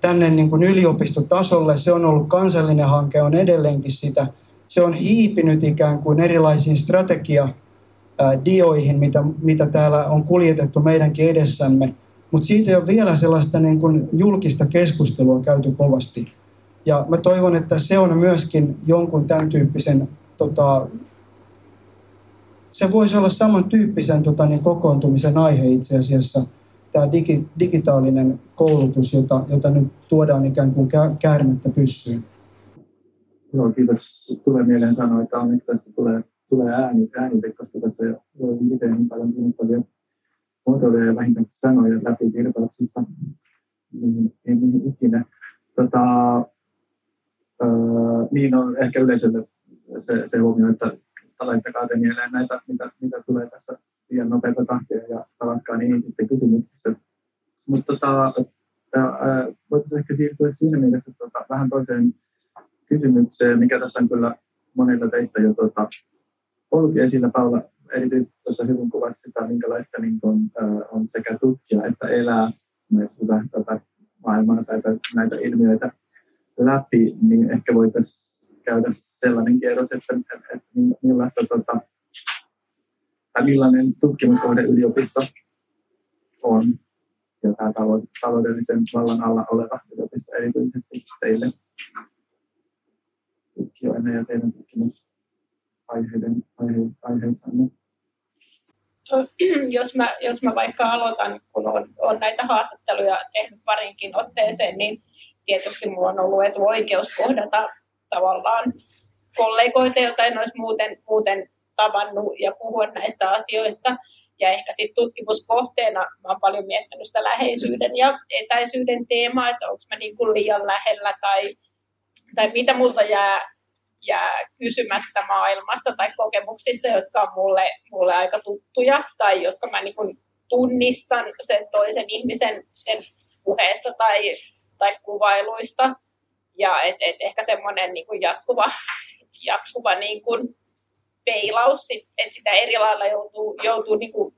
tänne niin kuin yliopistotasolle. Se on ollut kansallinen hanke, on edelleenkin sitä. Se on hiipinyt ikään kuin erilaisiin strategiadioihin, mitä, mitä täällä on kuljetettu meidänkin edessämme. Mutta siitä ei ole vielä sellaista niin kuin julkista keskustelua käyty kovasti. Ja mä toivon, että se on myöskin jonkun tämän tyyppisen, tota, se voisi olla samantyyppisen tota, niin kokoontumisen aihe itse asiassa, tämä digi, digitaalinen koulutus, jota, jota nyt tuodaan ikään kuin käärmettä pyssyyn. Joo, kiitos. Tulee mieleen sanoa, että onneksi tästä tulee, tulee ääni, ääni koska tässä on itse niin paljon kiinnostavia muotoiluja ja vähintäänkin sanoja läpi virtauksista, niin ei niin ikinä. Tota, öö, niin on ehkä yleisölle se, se huomio, että laittakaa te mieleen näitä, mitä, mitä tulee tässä liian nopeita tahtia ja tavatkaa niin sitten kysymyksissä. Mutta tota, voitaisiin ehkä siirtyä siinä mielessä tota, vähän toiseen kysymykseen, mikä tässä on kyllä monilla teistä jo tota, ollutkin esillä. Paula erityisesti tuossa hyvin kuvasi sitä, minkälaista niin kun, äh, on sekä tutkia että elää. Tätä, tätä maailmaa tai näitä ilmiöitä läpi, niin ehkä voitaisiin käydä sellainen kierros, että, että, että millaista, tota, tai millainen tutkimuskohde yliopisto on. Ja tämä taloudellisen vallan alla oleva yliopisto erityisesti teille tutkijoina ja teidän tutkimusaiheiden aihe, aiheissanne jos mä, jos mä vaikka aloitan, kun on, on näitä haastatteluja tehnyt parinkin otteeseen, niin tietysti mulla on ollut etuoikeus kohdata tavallaan kollegoita, joita en olisi muuten, muuten tavannut ja puhua näistä asioista. Ja ehkä sitten tutkimuskohteena mä olen paljon miettinyt sitä läheisyyden ja etäisyyden teemaa, että onko mä niin kuin liian lähellä tai, tai mitä multa jää jää kysymättä maailmasta tai kokemuksista, jotka on mulle, mulle aika tuttuja tai jotka mä niin tunnistan sen toisen ihmisen sen puheesta tai, tai kuvailuista. Ja et, et ehkä semmoinen niin kuin jatkuva, jatkuva niin kuin peilaus, että sitä eri lailla joutuu, joutuu niin kuin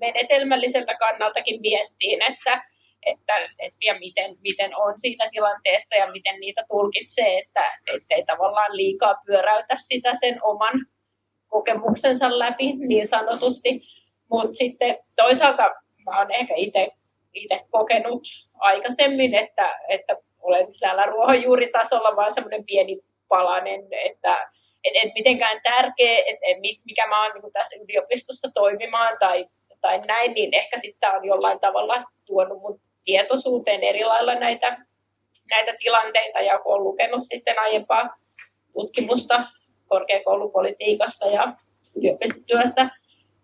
menetelmälliseltä kannaltakin miettiin, että, että, että ja miten, miten on siinä tilanteessa ja miten niitä tulkitsee, että ei tavallaan liikaa pyöräytä sitä sen oman kokemuksensa läpi niin sanotusti. Mutta sitten toisaalta mä oon ehkä itse kokenut aikaisemmin, että, että olen täällä ruohonjuuritasolla vaan semmoinen pieni palanen, että et, et mitenkään tärkeä, että et mikä mä oon niin tässä yliopistossa toimimaan tai, tai näin, niin ehkä sitten on jollain tavalla tuonut mun tietoisuuteen eri lailla näitä, näitä tilanteita ja kun olen lukenut sitten aiempaa tutkimusta korkeakoulupolitiikasta ja yliopistotyöstä,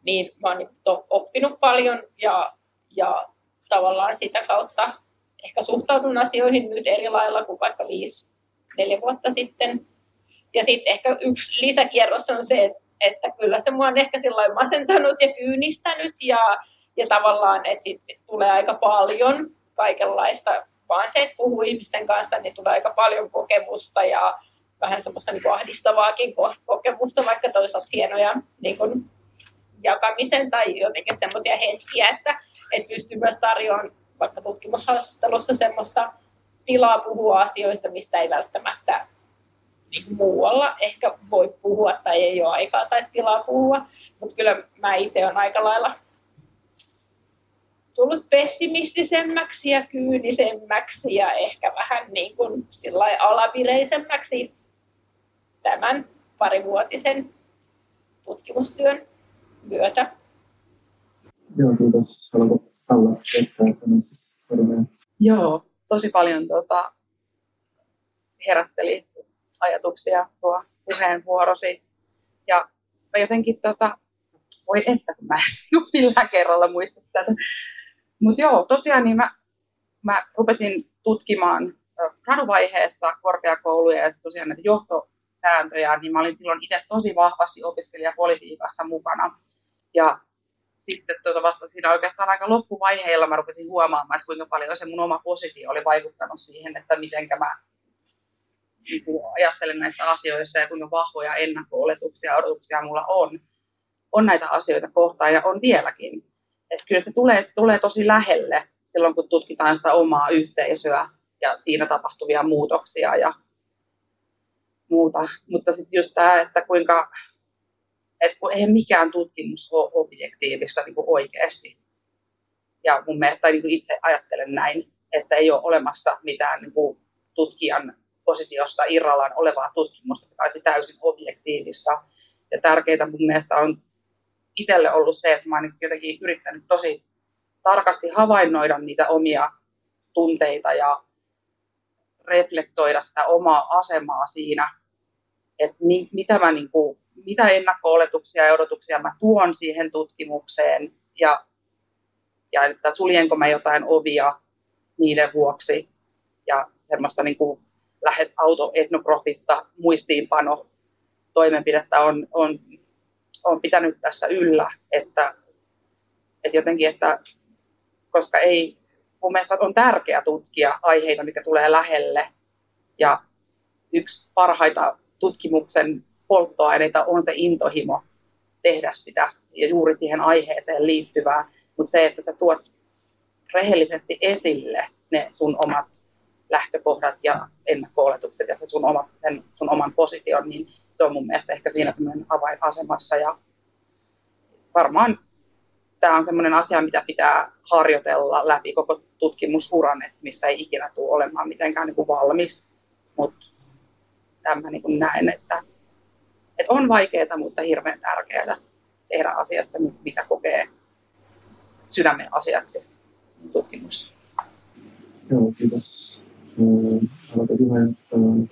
niin olen oppinut paljon ja, ja tavallaan sitä kautta ehkä suhtaudun asioihin nyt eri lailla kuin vaikka viisi, neljä vuotta sitten. Ja sitten ehkä yksi lisäkierros on se, että, että kyllä se mua on ehkä masentanut ja kyynistänyt ja, ja tavallaan, että sit, sit tulee aika paljon kaikenlaista, vaan se, että puhuu ihmisten kanssa, niin tulee aika paljon kokemusta ja vähän semmoista niin ahdistavaakin kokemusta, vaikka toisaalta hienoja niin kuin jakamisen tai jotenkin semmoisia hetkiä, että, että pystyy myös tarjoamaan vaikka tutkimushaastattelussa semmoista tilaa puhua asioista, mistä ei välttämättä niin muualla ehkä voi puhua tai ei ole aikaa tai tilaa puhua, mutta kyllä mä itse olen aika lailla tullut pessimistisemmäksi ja kyynisemmäksi ja ehkä vähän niin kuin alavireisemmäksi tämän parivuotisen tutkimustyön myötä. Joo, kiitos. Haluatko sanoa Joo, tosi paljon tuota, herätteli ajatuksia tuo puheenvuorosi. Ja jotenkin tota, voi että, kun mä en millään kerralla muista tätä. Mutta joo, tosiaan niin mä, mä rupesin tutkimaan graduvaiheessa korkeakouluja ja tosiaan näitä johtosääntöjä, niin mä olin silloin itse tosi vahvasti opiskelijapolitiikassa mukana. Ja sitten tuota vasta siinä oikeastaan aika loppuvaiheilla mä rupesin huomaamaan, että kuinka paljon se mun oma positio oli vaikuttanut siihen, että miten mä niin ajattelen näistä asioista ja kuinka vahvoja ennakko-oletuksia ja odotuksia mulla on, on näitä asioita kohtaan ja on vieläkin. Että kyllä se tulee, se tulee tosi lähelle silloin, kun tutkitaan sitä omaa yhteisöä ja siinä tapahtuvia muutoksia ja muuta. Mutta sitten just tämä, että kuinka, että kun eihän mikään tutkimus ole objektiivista niin kuin oikeasti. Ja mun mielestä, tai niin kuin itse ajattelen näin, että ei ole olemassa mitään niin kuin tutkijan positiosta irrallaan olevaa tutkimusta, joka olisi täysin objektiivista. Ja tärkeää mun mielestä on itselle ollut se, että mä oon jotenkin yrittänyt tosi tarkasti havainnoida niitä omia tunteita ja reflektoida sitä omaa asemaa siinä, että mi, mitä, mä, niin kuin, mitä ennakko-oletuksia ja odotuksia mä tuon siihen tutkimukseen ja, ja että suljenko mä jotain ovia niiden vuoksi ja semmoista niin kuin lähes autoetnografista muistiinpano toimenpidettä on, on, on pitänyt tässä yllä, että, että jotenkin, että koska ei, mun mielestä on tärkeää tutkia aiheita, mikä tulee lähelle. Ja yksi parhaita tutkimuksen polttoaineita on se intohimo tehdä sitä ja juuri siihen aiheeseen liittyvää, mutta se, että sä tuot rehellisesti esille ne sun omat lähtökohdat ja ennakko-oletukset ja se sun, oma, sen sun oman position, niin se on mun mielestä ehkä siinä semmoinen avainasemassa. Ja varmaan tämä on semmoinen asia, mitä pitää harjoitella läpi koko tutkimusuran, että missä ei ikinä tule olemaan mitenkään niin kuin valmis. Mutta tämä niin kuin näen, että, että on vaikeaa, mutta hirveän tärkeää tehdä asiasta, mitä kokee sydämen asiaksi tutkimus. Joo, kiitos. Aloitan puheenjohtajan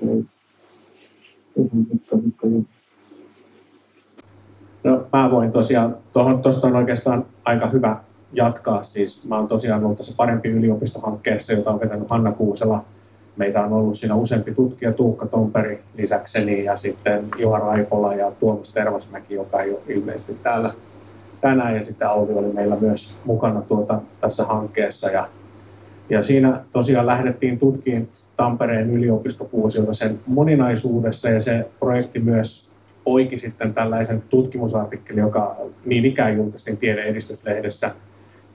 No, mä voin tosiaan, tuosta on oikeastaan aika hyvä jatkaa. Siis mä oon tosiaan ollut tässä parempi yliopistohankkeessa, jota on vetänyt Hanna Kuusela. Meitä on ollut siinä useampi tutkija, Tuukka Tomperi lisäkseni ja sitten Juha Raipola ja Tuomas Tervasmäki, joka ei ole ilmeisesti täällä tänään. Ja sitten Auli oli meillä myös mukana tuota, tässä hankkeessa. Ja ja siinä tosiaan lähdettiin tutkimaan Tampereen yliopistofuusiota sen moninaisuudessa ja se projekti myös poiki sitten tällaisen tutkimusartikkelin, joka niin ikään julkaistiin tiedeedistyslehdessä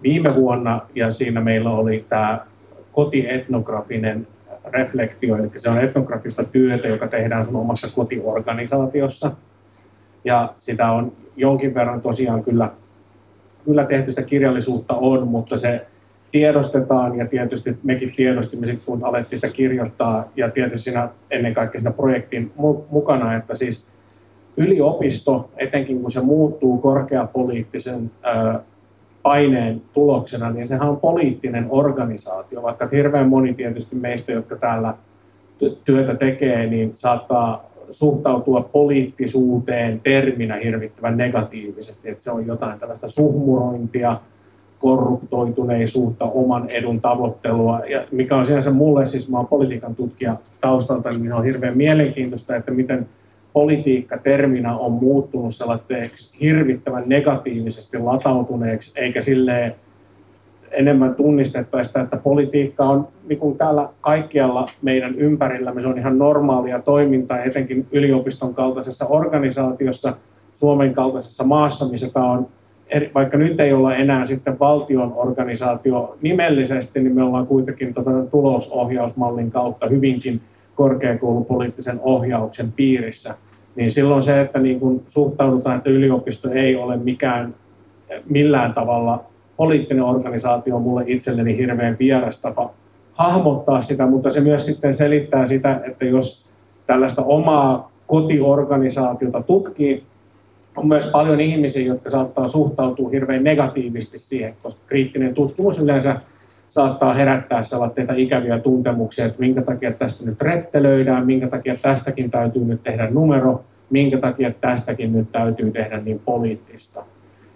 viime vuonna ja siinä meillä oli tämä kotietnografinen reflektio, eli se on etnografista työtä, joka tehdään sun omassa kotiorganisaatiossa. Ja sitä on jonkin verran tosiaan kyllä, kyllä tehty sitä kirjallisuutta on, mutta se tiedostetaan ja tietysti mekin tiedostimme sitten, kun alettiin sitä kirjoittaa ja tietysti siinä ennen kaikkea siinä projektin mukana, että siis yliopisto, etenkin kun se muuttuu korkeapoliittisen paineen tuloksena, niin sehän on poliittinen organisaatio, vaikka hirveän moni tietysti meistä, jotka täällä työtä tekee, niin saattaa suhtautua poliittisuuteen terminä hirvittävän negatiivisesti, että se on jotain tällaista suhmurointia, korruptoituneisuutta, oman edun tavoittelua, ja mikä on sinänsä mulle, siis mä olen politiikan tutkija taustalta, niin on hirveän mielenkiintoista, että miten politiikka terminä on muuttunut sellaiseksi hirvittävän negatiivisesti latautuneeksi, eikä silleen enemmän tunnistettaista, että politiikka on niin kuin täällä kaikkialla meidän ympärillämme, se on ihan normaalia toimintaa, etenkin yliopiston kaltaisessa organisaatiossa, Suomen kaltaisessa maassa, missä tämä on vaikka nyt ei olla enää sitten valtion organisaatio nimellisesti, niin me ollaan kuitenkin tuota tulosohjausmallin kautta hyvinkin korkeakoulupoliittisen ohjauksen piirissä. Niin silloin se, että niin kun suhtaudutaan, että yliopisto ei ole mikään millään tavalla poliittinen organisaatio, on mulle itselleni hirveän vieras tapa hahmottaa sitä, mutta se myös sitten selittää sitä, että jos tällaista omaa kotiorganisaatiota tutkii, on myös paljon ihmisiä, jotka saattaa suhtautua hirveän negatiivisesti siihen, koska kriittinen tutkimus yleensä saattaa herättää sellaisia ikäviä tuntemuksia, että minkä takia tästä nyt rettelöidään, minkä takia tästäkin täytyy nyt tehdä numero, minkä takia tästäkin nyt täytyy tehdä niin poliittista.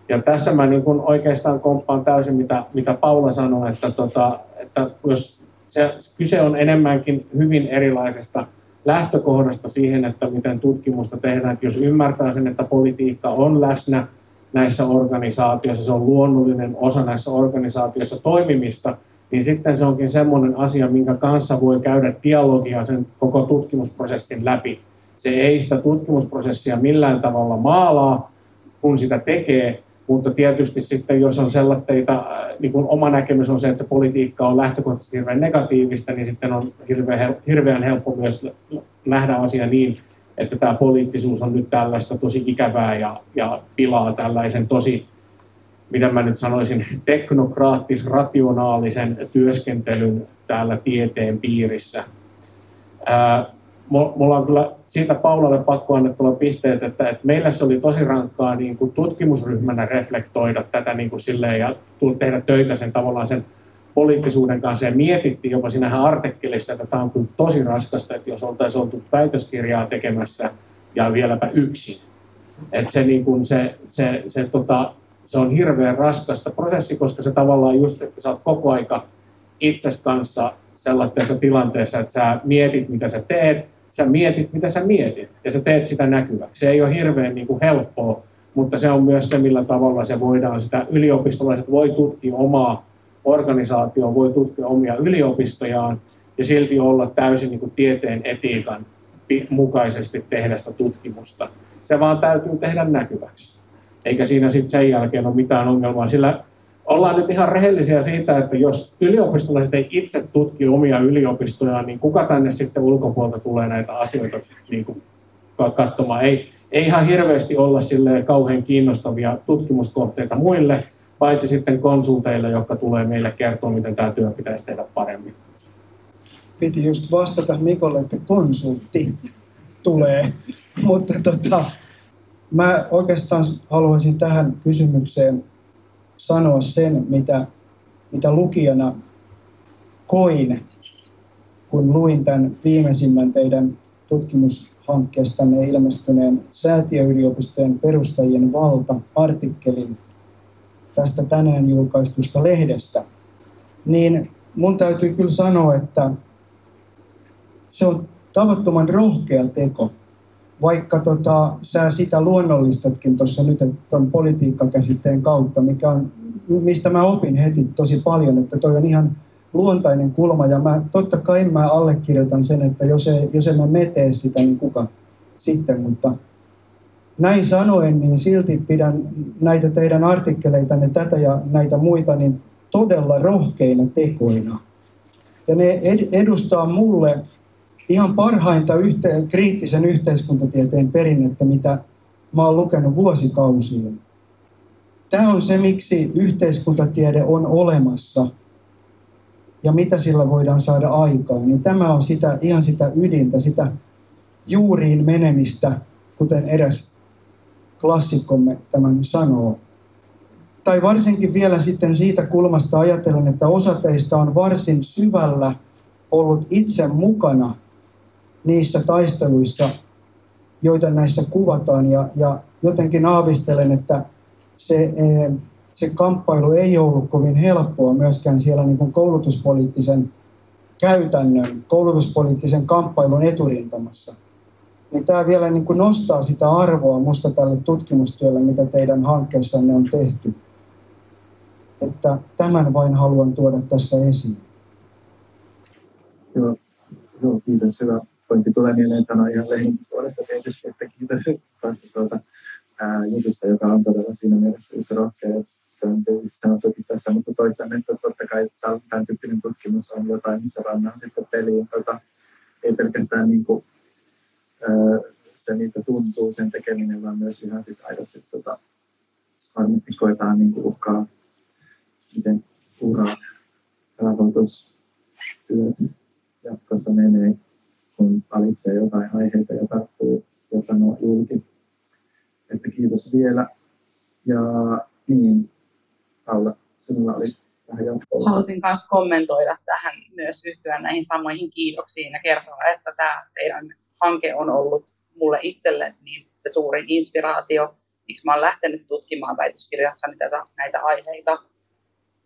Ja tässä mä niin kun oikeastaan komppaan täysin, mitä, mitä Paula sanoi, että, tota, että jos se, kyse on enemmänkin hyvin erilaisesta lähtökohdasta siihen, että miten tutkimusta tehdään. Että jos ymmärtää sen, että politiikka on läsnä näissä organisaatioissa, se on luonnollinen osa näissä organisaatioissa toimimista, niin sitten se onkin semmoinen asia, minkä kanssa voi käydä dialogia sen koko tutkimusprosessin läpi. Se ei sitä tutkimusprosessia millään tavalla maalaa, kun sitä tekee, mutta tietysti sitten, jos on sellaista, äh, niin kuin oma näkemys on se, että se politiikka on lähtökohtaisesti hirveän negatiivista, niin sitten on hirveän, helppo myös nähdä asia niin, että tämä poliittisuus on nyt tällaista tosi ikävää ja, ja pilaa tällaisen tosi, mitä mä nyt sanoisin, teknokraattis-rationaalisen työskentelyn täällä tieteen piirissä. Ää, mulla on kyllä siitä Paulalle pakko annettava pisteet, että, että meillä se oli tosi rankkaa niin kuin tutkimusryhmänä reflektoida tätä niin kuin silleen, ja tehdä töitä sen tavallaan sen poliittisuuden kanssa ja mietittiin jopa siinä artikkelissa, että tämä on kyllä tosi raskasta, että jos oltaisiin oltu väitöskirjaa tekemässä ja vieläpä yksin. Että se, niin kuin se, se, se, tota, se on hirveän raskasta prosessi, koska se tavallaan just, että sä oot koko aika itses kanssa sellaisessa tilanteessa, että sä mietit, mitä sä teet, sä mietit, mitä sä mietit, ja sä teet sitä näkyväksi. Se ei ole hirveän niin kuin helppoa, mutta se on myös se, millä tavalla se voidaan sitä, yliopistolaiset voi tutkia omaa organisaatioa, voi tutkia omia yliopistojaan, ja silti olla täysin niin kuin tieteen etiikan mukaisesti tehdä sitä tutkimusta. Se vaan täytyy tehdä näkyväksi. Eikä siinä sitten sen jälkeen ole mitään ongelmaa, sillä ollaan nyt ihan rehellisiä siitä, että jos yliopistolaiset ei itse tutki omia yliopistojaan, niin kuka tänne sitten ulkopuolelta tulee näitä asioita niin kuin katsomaan. Ei, ei ihan hirveästi olla sille kauhean kiinnostavia tutkimuskohteita muille, paitsi sitten konsulteille, jotka tulee meille kertoa, miten tämä työ pitäisi tehdä paremmin. Piti just vastata Mikolle, että konsultti tulee, mutta tota, mä oikeastaan haluaisin tähän kysymykseen sanoa sen, mitä, mitä lukijana koin, kun luin tämän viimeisimmän teidän tutkimushankkeestanne ilmestyneen säätiöyliopistojen perustajien valta-artikkelin tästä tänään julkaistusta lehdestä, niin mun täytyy kyllä sanoa, että se on tavattoman rohkea teko vaikka tota, sä sitä luonnollistatkin tuossa nyt tuon politiikkakäsitteen kautta, mikä on, mistä mä opin heti tosi paljon, että toi on ihan luontainen kulma ja mä, totta kai mä allekirjoitan sen, että jos, ei, jos emme me sitä, niin kuka sitten, mutta näin sanoen, niin silti pidän näitä teidän artikkeleitanne, tätä ja näitä muita, niin todella rohkeina tekoina. Ja ne edustaa mulle ihan parhainta yhte, kriittisen yhteiskuntatieteen perinnettä, mitä mä oon lukenut vuosikausia. Tämä on se, miksi yhteiskuntatiede on olemassa ja mitä sillä voidaan saada aikaan. Niin tämä on sitä, ihan sitä ydintä, sitä juuriin menemistä, kuten eräs klassikkomme tämän sanoo. Tai varsinkin vielä sitten siitä kulmasta ajatellen, että osa teistä on varsin syvällä ollut itse mukana niissä taisteluissa, joita näissä kuvataan. Ja, ja jotenkin aavistelen, että se, e, se kamppailu ei ollut kovin helppoa myöskään siellä niin kuin koulutuspoliittisen käytännön, koulutuspoliittisen kamppailun eturintamassa. Niin tämä vielä niin kuin nostaa sitä arvoa musta tälle tutkimustyölle, mitä teidän hankkeessanne on tehty. Että tämän vain haluan tuoda tässä esiin. Joo, joo kiitos. Hyvä pointti tulee mieleen sanoa ihan lehdin puolesta tietysti, että kiitos tästä tuota, ää, jutusta, joka on todella siinä mielessä yhtä rohkea. Se on tietysti sanottu tässä, mutta toistan, että totta kai tämän tyyppinen tutkimus on jotain, missä pannaan sitten peliin. Tota, ei pelkästään niin kuin, ää, se, mitä tuntuu sen tekeminen, vaan myös ihan siis aidosti tota, varmasti koetaan niin kuin uhkaa, miten uraa, rahoitustyöt jatkossa menee kun valitsee jotain aiheita ja tarttuu ja sanoo julki. Että kiitos vielä. Ja niin, Paula, sinulla oli vähän jatkoa. Halusin myös kommentoida tähän myös yhtyä näihin samoihin kiitoksiin ja kertoa, että tämä teidän hanke on ollut mulle itselle niin se suurin inspiraatio miksi mä olen lähtenyt tutkimaan väitöskirjassani tätä, näitä aiheita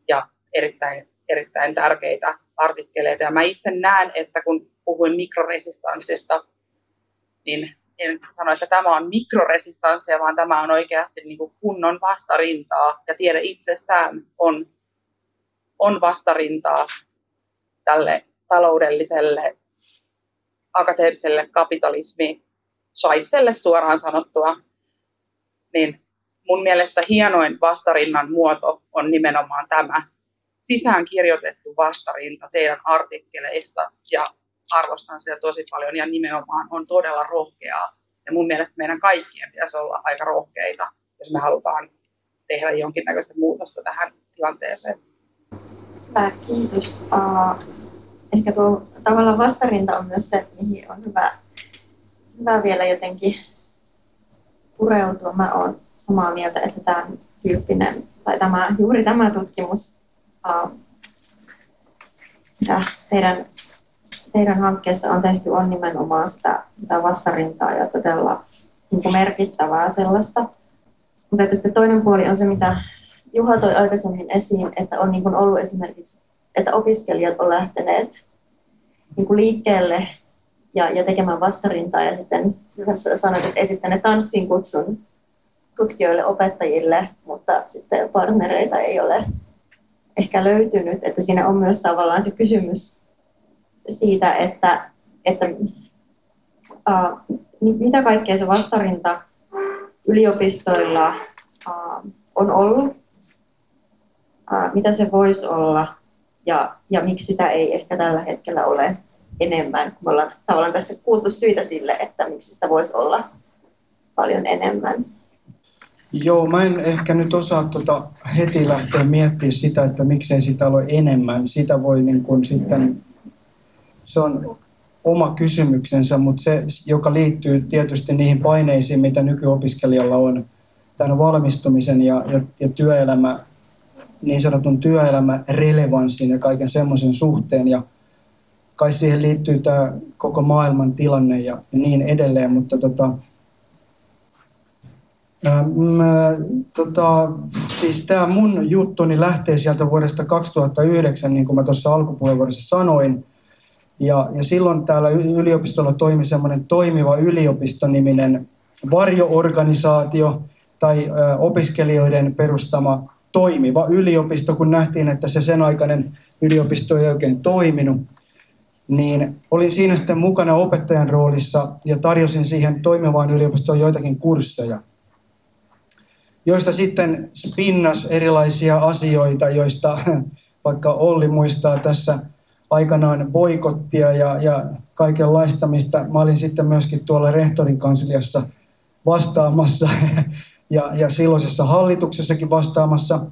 ja erittäin, erittäin tärkeitä artikkeleita. Ja mä itse näen, että kun puhuin mikroresistanssista, niin en sano, että tämä on mikroresistanssia, vaan tämä on oikeasti niin kuin kunnon vastarintaa. Ja tiede itsestään on, on vastarintaa tälle taloudelliselle, akateemiselle kapitalismi saiselle suoraan sanottua. Niin mun mielestä hienoin vastarinnan muoto on nimenomaan tämä sisään kirjoitettu vastarinta teidän artikkeleista ja arvostan sitä tosi paljon ja nimenomaan on todella rohkeaa. Ja mun mielestä meidän kaikkien pitäisi olla aika rohkeita, jos me halutaan tehdä jonkinnäköistä muutosta tähän tilanteeseen. Hyvä, kiitos. Uh, ehkä tuo tavallaan vastarinta on myös se, mihin on hyvä, hyvä vielä jotenkin pureutua. Mä oon samaa mieltä, että tämä tyyppinen, tai tämä, juuri tämä tutkimus, uh, mitä teidän teidän hankkeessa on tehty, on nimenomaan sitä, sitä vastarintaa ja todella niin kuin merkittävää sellaista. Mutta sitten toinen puoli on se, mitä Juha toi aikaisemmin esiin, että on niin kuin ollut esimerkiksi, että opiskelijat on lähteneet niin kuin liikkeelle ja, ja tekemään vastarintaa ja sitten sanoit, että esittäneet tanssin kutsun tutkijoille, opettajille, mutta sitten partnereita ei ole ehkä löytynyt, että siinä on myös tavallaan se kysymys siitä, että, että uh, mitä kaikkea se vastarinta yliopistoilla uh, on ollut, uh, mitä se voisi olla ja, ja miksi sitä ei ehkä tällä hetkellä ole enemmän. Me ollaan tavallaan tässä kuultu syitä sille, että miksi sitä voisi olla paljon enemmän. Joo, mä en ehkä nyt osaa tuota heti lähteä miettimään sitä, että miksei sitä ole enemmän. Sitä voi niin kuin sitten se on oma kysymyksensä, mutta se, joka liittyy tietysti niihin paineisiin, mitä nykyopiskelijalla on tämän valmistumisen ja, ja, ja työelämä, niin sanotun työelämärelevanssin ja kaiken semmoisen suhteen. Ja kai siihen liittyy tämä koko maailman tilanne ja, niin edelleen, mutta tota, Mä, tota, siis tämä mun juttuni lähtee sieltä vuodesta 2009, niin kuin mä tuossa alkupuheenvuorossa sanoin. Ja, ja silloin täällä yliopistolla toimi semmoinen toimiva yliopistoniminen varjoorganisaatio tai ö, opiskelijoiden perustama toimiva yliopisto, kun nähtiin, että se sen aikainen yliopisto ei oikein toiminut, niin olin siinä sitten mukana opettajan roolissa ja tarjosin siihen toimivaan yliopistoon joitakin kursseja, joista sitten spinnas erilaisia asioita, joista vaikka Olli muistaa tässä aikanaan boikottia ja, ja kaikenlaista, mistä mä olin sitten myöskin tuolla rehtorin kansliassa vastaamassa ja, ja silloisessa hallituksessakin vastaamassa.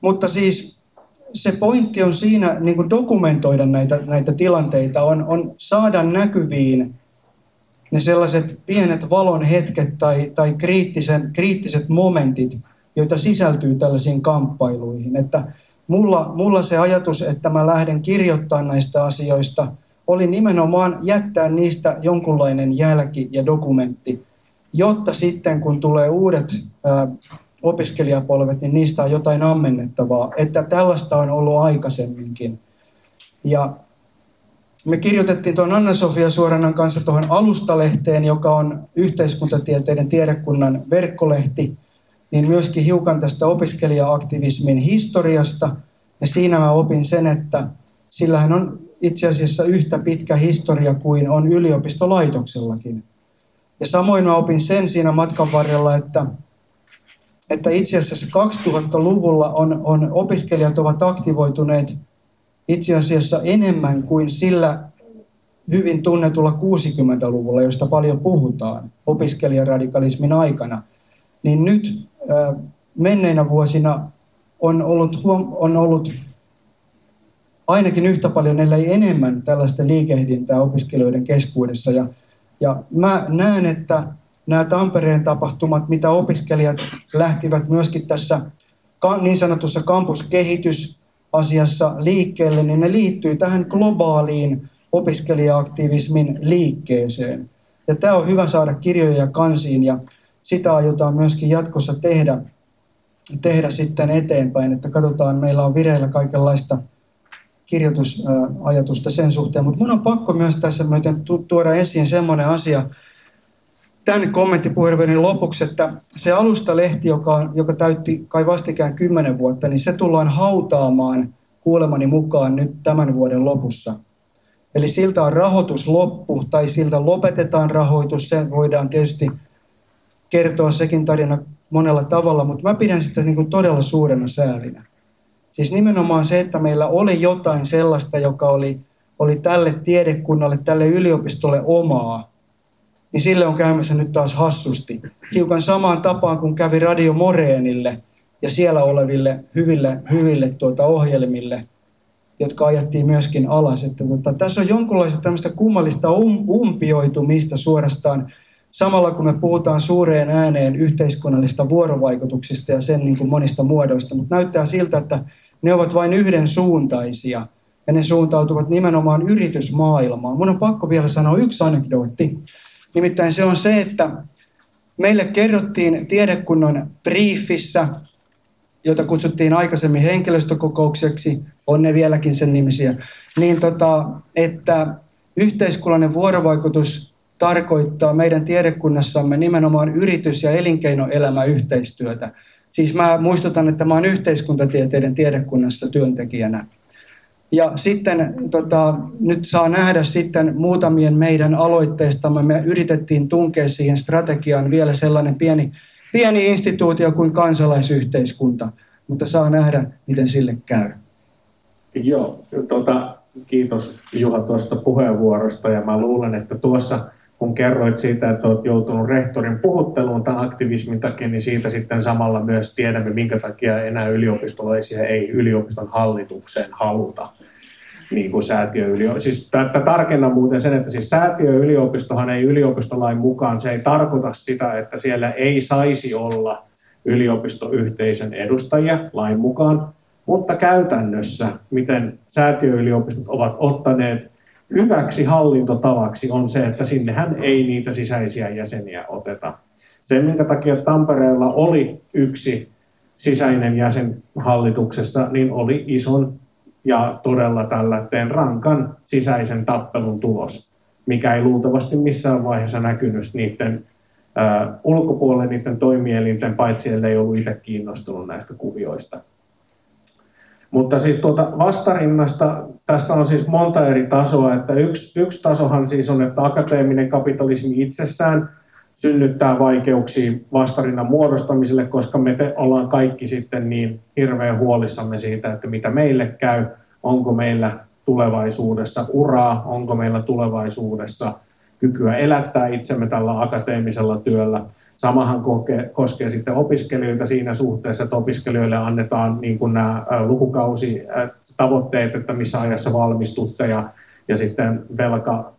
Mutta siis se pointti on siinä niin kuin dokumentoida näitä, näitä tilanteita, on, on saada näkyviin ne sellaiset pienet valon hetket tai, tai kriittisen, kriittiset momentit, joita sisältyy tällaisiin kamppailuihin. Että mulla, mulla se ajatus, että mä lähden kirjoittamaan näistä asioista, oli nimenomaan jättää niistä jonkunlainen jälki ja dokumentti, jotta sitten kun tulee uudet ää, opiskelijapolvet, niin niistä on jotain ammennettavaa, että tällaista on ollut aikaisemminkin. Ja me kirjoitettiin tuon Anna-Sofia Suoranan kanssa tuohon alustalehteen, joka on yhteiskuntatieteiden tiedekunnan verkkolehti, niin myöskin hiukan tästä opiskelija-aktivismin historiasta. Ja siinä mä opin sen, että sillähän on itse asiassa yhtä pitkä historia kuin on yliopistolaitoksellakin. Ja samoin mä opin sen siinä matkan varrella, että, että itse asiassa 2000-luvulla on, on, opiskelijat ovat aktivoituneet itse asiassa enemmän kuin sillä hyvin tunnetulla 60-luvulla, josta paljon puhutaan opiskelijaradikalismin aikana. Niin nyt menneinä vuosina on ollut, on ollut ainakin yhtä paljon, ellei enemmän tällaista liikehdintää opiskelijoiden keskuudessa. Ja, ja mä näen, että nämä Tampereen tapahtumat, mitä opiskelijat lähtivät myöskin tässä niin sanotussa kampuskehitysasiassa liikkeelle, niin ne liittyy tähän globaaliin opiskelija-aktivismin liikkeeseen. Ja tämä on hyvä saada kirjoja kansiin ja sitä aiotaan myöskin jatkossa tehdä, tehdä sitten eteenpäin, että katsotaan, meillä on vireillä kaikenlaista kirjoitusajatusta sen suhteen, mutta mun on pakko myös tässä myöten tuoda esiin semmoinen asia, tämän kommenttipuheenvuoron lopuksi, että se alustalehti, joka, joka täytti kai vastikään kymmenen vuotta, niin se tullaan hautaamaan kuulemani mukaan nyt tämän vuoden lopussa. Eli siltä on rahoitus loppu tai siltä lopetetaan rahoitus, se voidaan tietysti kertoa sekin tarina monella tavalla, mutta mä pidän sitä niin kuin todella suurena säälinä. Siis nimenomaan se, että meillä oli jotain sellaista, joka oli, oli tälle tiedekunnalle, tälle yliopistolle omaa, niin sille on käymässä nyt taas hassusti. Hiukan samaan tapaan kuin kävi Radio Moreenille ja siellä oleville hyville, hyville tuota ohjelmille, jotka ajettiin myöskin alas. Että tuota, tässä on jonkunlaista tämmöistä kummallista um, umpioitumista suorastaan samalla kun me puhutaan suureen ääneen yhteiskunnallista vuorovaikutuksista ja sen niin kuin monista muodoista, mutta näyttää siltä, että ne ovat vain yhden suuntaisia ja ne suuntautuvat nimenomaan yritysmaailmaan. Mun on pakko vielä sanoa yksi anekdootti. Nimittäin se on se, että meille kerrottiin tiedekunnan briefissä, jota kutsuttiin aikaisemmin henkilöstökokoukseksi, on ne vieläkin sen nimisiä, niin tota, että yhteiskunnallinen vuorovaikutus tarkoittaa meidän tiedekunnassamme nimenomaan yritys- ja elinkeinoelämäyhteistyötä. Siis mä muistutan, että mä olen yhteiskuntatieteiden tiedekunnassa työntekijänä. Ja sitten tota, nyt saa nähdä sitten muutamien meidän aloitteistamme. Me yritettiin tunkea siihen strategiaan vielä sellainen pieni, pieni instituutio kuin kansalaisyhteiskunta, mutta saa nähdä, miten sille käy. Joo, tuota, kiitos Juha tuosta puheenvuorosta ja mä luulen, että tuossa kun kerroit siitä, että olet joutunut rehtorin puhutteluun tämän aktivismin takia, niin siitä sitten samalla myös tiedämme, minkä takia enää yliopistolaisia ei yliopiston hallitukseen haluta. Niin kuin säätiöyliopisto. Siis tarkennan muuten sen, että siis säätiöyliopistohan ei yliopistolain mukaan, se ei tarkoita sitä, että siellä ei saisi olla yliopistoyhteisön edustajia lain mukaan, mutta käytännössä, miten säätiöyliopistot ovat ottaneet hyväksi hallintotavaksi on se, että sinnehän ei niitä sisäisiä jäseniä oteta. Sen, minkä takia Tampereella oli yksi sisäinen jäsen hallituksessa, niin oli ison ja todella tällä rankan sisäisen tappelun tulos, mikä ei luultavasti missään vaiheessa näkynyt niiden ulkopuolelle niiden toimielinten, paitsi ellei ollut itse kiinnostunut näistä kuvioista. Mutta siis tuota vastarinnasta tässä on siis monta eri tasoa, että yksi, yksi tasohan siis on, että akateeminen kapitalismi itsessään synnyttää vaikeuksia vastarinnan muodostamiselle, koska me te ollaan kaikki sitten niin hirveän huolissamme siitä, että mitä meille käy, onko meillä tulevaisuudessa uraa, onko meillä tulevaisuudessa kykyä elättää itsemme tällä akateemisella työllä, Samahan koskee, sitten opiskelijoita siinä suhteessa, että opiskelijoille annetaan niin kuin nämä lukukausi-tavoitteet, että missä ajassa valmistutte ja, ja sitten velka,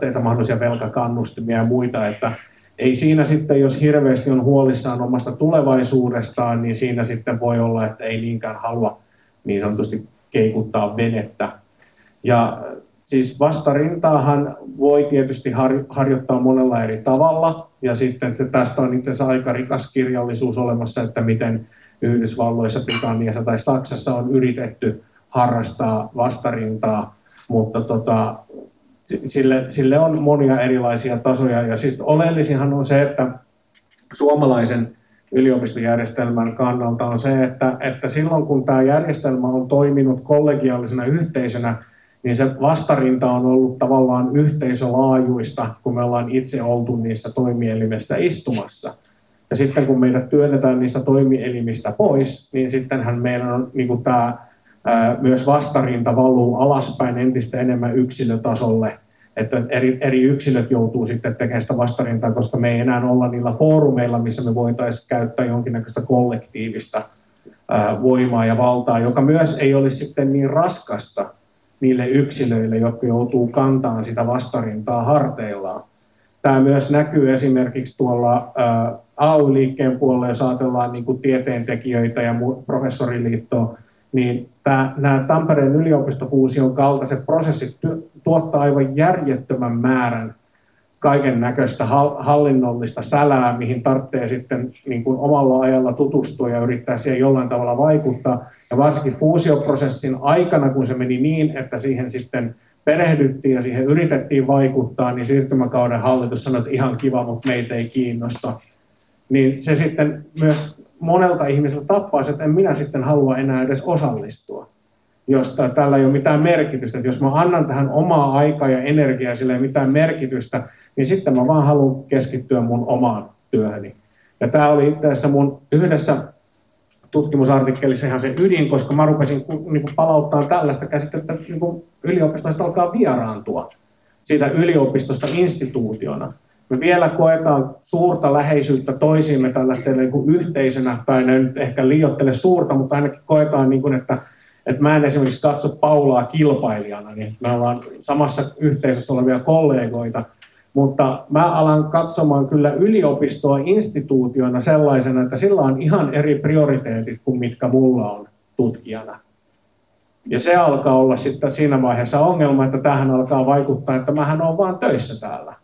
teitä mahdollisia velkakannustimia ja muita, että ei siinä sitten, jos hirveästi on huolissaan omasta tulevaisuudestaan, niin siinä sitten voi olla, että ei niinkään halua niin sanotusti keikuttaa venettä. Ja Siis vastarintaahan voi tietysti har, harjoittaa monella eri tavalla, ja sitten että tästä on itse asiassa aika rikas kirjallisuus olemassa, että miten Yhdysvalloissa, Britanniassa tai Saksassa on yritetty harrastaa vastarintaa, mutta tota, sille, sille on monia erilaisia tasoja. Ja siis oleellisinhan on se, että suomalaisen yliopistojärjestelmän kannalta on se, että, että silloin kun tämä järjestelmä on toiminut kollegiaalisena yhteisönä, niin se vastarinta on ollut tavallaan yhteisölaajuista, kun me ollaan itse oltu niissä toimielimissä istumassa. Ja sitten kun meidät työnnetään niistä toimielimistä pois, niin sittenhän meillä on niin kuin tämä myös vastarinta valuu alaspäin entistä enemmän yksilötasolle, että eri, eri yksilöt joutuu sitten tekemään sitä vastarintaa, koska me ei enää olla niillä foorumeilla, missä me voitaisiin käyttää jonkinnäköistä kollektiivista voimaa ja valtaa, joka myös ei olisi sitten niin raskasta, niille yksilöille, jotka joutuu kantamaan sitä vastarintaa harteillaan. Tämä myös näkyy esimerkiksi tuolla AY-liikkeen puolella, jos ajatellaan niin kuin tieteentekijöitä ja professoriliittoa, niin tämä, nämä Tampereen yliopistofuusion kaltaiset prosessit tuottaa aivan järjettömän määrän kaiken näköistä hallinnollista sälää, mihin tarvitsee sitten niin kuin omalla ajalla tutustua ja yrittää siihen jollain tavalla vaikuttaa. Ja varsinkin fuusioprosessin aikana, kun se meni niin, että siihen sitten perehdyttiin ja siihen yritettiin vaikuttaa, niin siirtymäkauden hallitus sanoi, että ihan kiva, mutta meitä ei kiinnosta. Niin se sitten myös monelta ihmiseltä tappaisi, että en minä sitten halua enää edes osallistua josta tällä ei ole mitään merkitystä. Että jos mä annan tähän omaa aikaa ja energiaa, sillä ei mitään merkitystä, niin sitten mä vaan haluan keskittyä mun omaan työhöni. Ja tämä oli itse asiassa mun yhdessä tutkimusartikkelissa ihan se ydin, koska mä rupesin niin kuin palauttaa tällaista käsitettä niin kuin yliopistosta alkaa vieraantua siitä yliopistosta instituutiona. Me vielä koetaan suurta läheisyyttä toisiimme tällä niin kuin yhteisönä, tai ne nyt ehkä liioittele suurta, mutta ainakin koetaan, niin kuin, että että mä en esimerkiksi katso Paulaa kilpailijana, niin me ollaan samassa yhteisössä olevia kollegoita, mutta mä alan katsomaan kyllä yliopistoa instituutiona sellaisena, että sillä on ihan eri prioriteetit kuin mitkä mulla on tutkijana. Ja se alkaa olla sitten siinä vaiheessa ongelma, että tähän alkaa vaikuttaa, että mähän on vaan töissä täällä.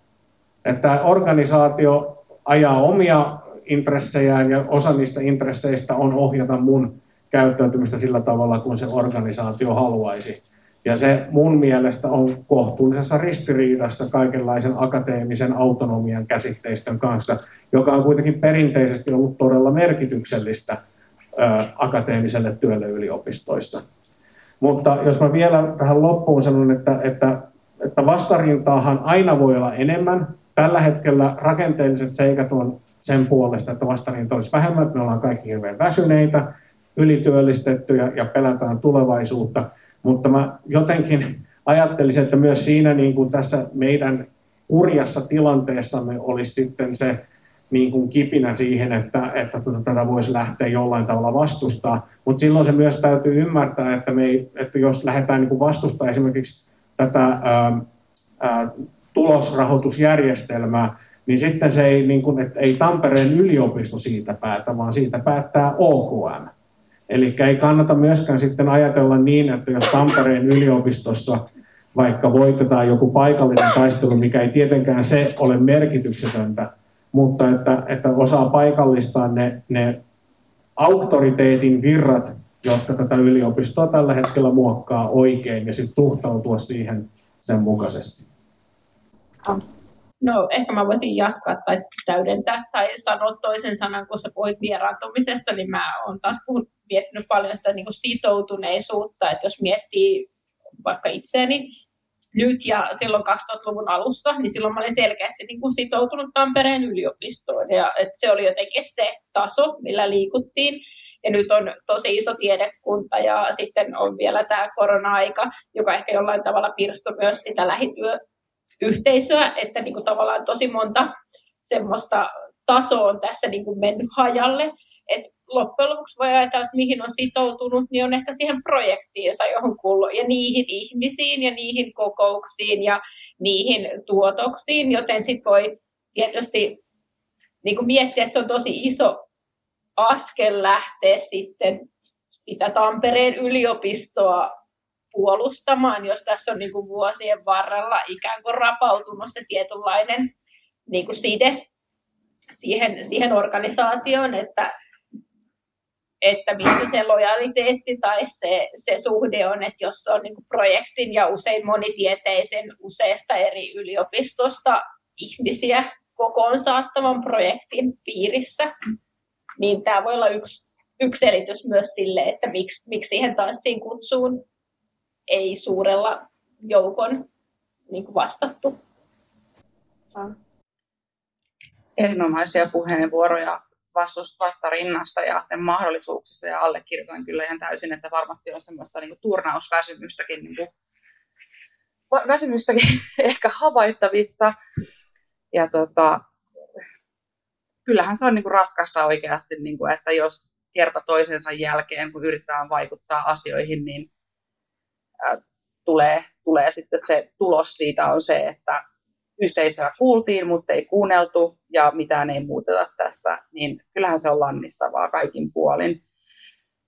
Että organisaatio ajaa omia intressejään ja osa niistä intresseistä on ohjata mun käyttäytymistä sillä tavalla, kun se organisaatio haluaisi. Ja se mun mielestä on kohtuullisessa ristiriidassa kaikenlaisen akateemisen autonomian käsitteistön kanssa, joka on kuitenkin perinteisesti ollut todella merkityksellistä ö, akateemiselle työlle yliopistoissa. Mutta jos mä vielä tähän loppuun sanon, että, että, että vastarintaahan aina voi olla enemmän. Tällä hetkellä rakenteelliset seikat on sen puolesta, että vastarinta olisi vähemmän, me ollaan kaikki hirveän väsyneitä, ylityöllistettyjä ja pelätään tulevaisuutta. Mutta mä jotenkin ajattelisin, että myös siinä niin kuin tässä meidän kurjassa tilanteessamme olisi sitten se niin kuin kipinä siihen, että, että tuota, tätä voisi lähteä jollain tavalla vastustaa. Mutta silloin se myös täytyy ymmärtää, että, me ei, että jos lähdetään niin kuin vastustaa esimerkiksi tätä ää, ää, tulosrahoitusjärjestelmää, niin sitten se ei, niin kuin, että ei Tampereen yliopisto siitä päätä, vaan siitä päättää OKM. Eli ei kannata myöskään sitten ajatella niin, että jos Tampereen yliopistossa vaikka voitetaan joku paikallinen taistelu, mikä ei tietenkään se ole merkityksetöntä, mutta että, että osaa paikallistaa ne, ne auktoriteetin virrat, jotka tätä yliopistoa tällä hetkellä muokkaa oikein ja sitten suhtautua siihen sen mukaisesti. No ehkä mä voisin jatkaa tai täydentää tai sanoa toisen sanan, kun sä puhuit vieraantumisesta, niin mä oon taas puhut, miettinyt paljon sitä niin kuin sitoutuneisuutta, että jos miettii vaikka itseäni nyt ja silloin 2000-luvun alussa, niin silloin mä olin selkeästi niin kuin sitoutunut Tampereen yliopistoon ja että se oli jotenkin se taso, millä liikuttiin. Ja nyt on tosi iso tiedekunta ja sitten on vielä tämä korona-aika, joka ehkä jollain tavalla pirstoi myös sitä lähityöyhteisöä, että niin kuin tavallaan tosi monta semmoista tasoa on tässä niin kuin mennyt hajalle. Loppujen lopuksi voi ajatella, että mihin on sitoutunut, niin on ehkä siihen projektiinsa johon kuuluu, ja niihin ihmisiin ja niihin kokouksiin ja niihin tuotoksiin, joten sitten voi tietysti niin kuin miettiä, että se on tosi iso askel lähteä sitten sitä Tampereen yliopistoa puolustamaan, jos tässä on niin kuin vuosien varrella ikään kuin rapautunut se tietynlainen niin kuin side siihen, siihen organisaatioon, että että missä se lojaliteetti tai se, se suhde on, että jos on niin projektin ja usein monitieteisen useasta eri yliopistosta ihmisiä kokoon saattavan projektin piirissä, niin tämä voi olla yksi, yksi selitys myös sille, että miksi, miksi siihen tanssiin kutsuun ei suurella joukon niin vastattu. Erinomaisia puheenvuoroja vastarinnasta ja sen mahdollisuuksista ja allekirjoitan kyllä ihan täysin, että varmasti on semmoista niin kuin turnausväsymystäkin, niin kuin, väsymystäkin ehkä havaittavissa. Ja tota, kyllähän se on niin kuin raskasta oikeasti, niin kuin, että jos kerta toisensa jälkeen, kun yritetään vaikuttaa asioihin, niin ää, tulee, tulee sitten se tulos siitä on se, että yhteisöä kuultiin, mutta ei kuunneltu ja mitään ei muuteta tässä, niin kyllähän se on lannistavaa kaikin puolin.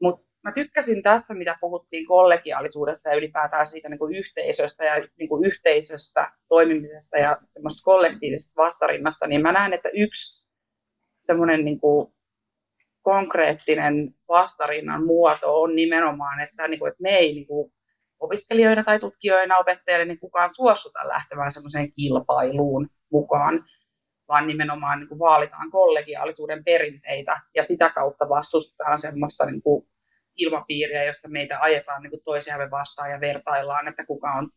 Mutta mä tykkäsin tästä, mitä puhuttiin kollegiaalisuudesta ja ylipäätään siitä niin kuin yhteisöstä ja niin kuin yhteisöstä toimimisesta ja semmoista kollektiivisesta vastarinnasta, niin mä näen, että yksi semmoinen niin kuin konkreettinen vastarinnan muoto on nimenomaan, että, niin kuin, että me ei niin kuin opiskelijoina tai tutkijoina, opettajille, niin kukaan suostuta lähtemään semmoiseen kilpailuun mukaan, vaan nimenomaan niin kuin vaalitaan kollegiaalisuuden perinteitä ja sitä kautta vastustetaan semmoista niin kuin ilmapiiriä, jossa meitä ajetaan niin kuin toisiamme vastaan ja vertaillaan, että kuka on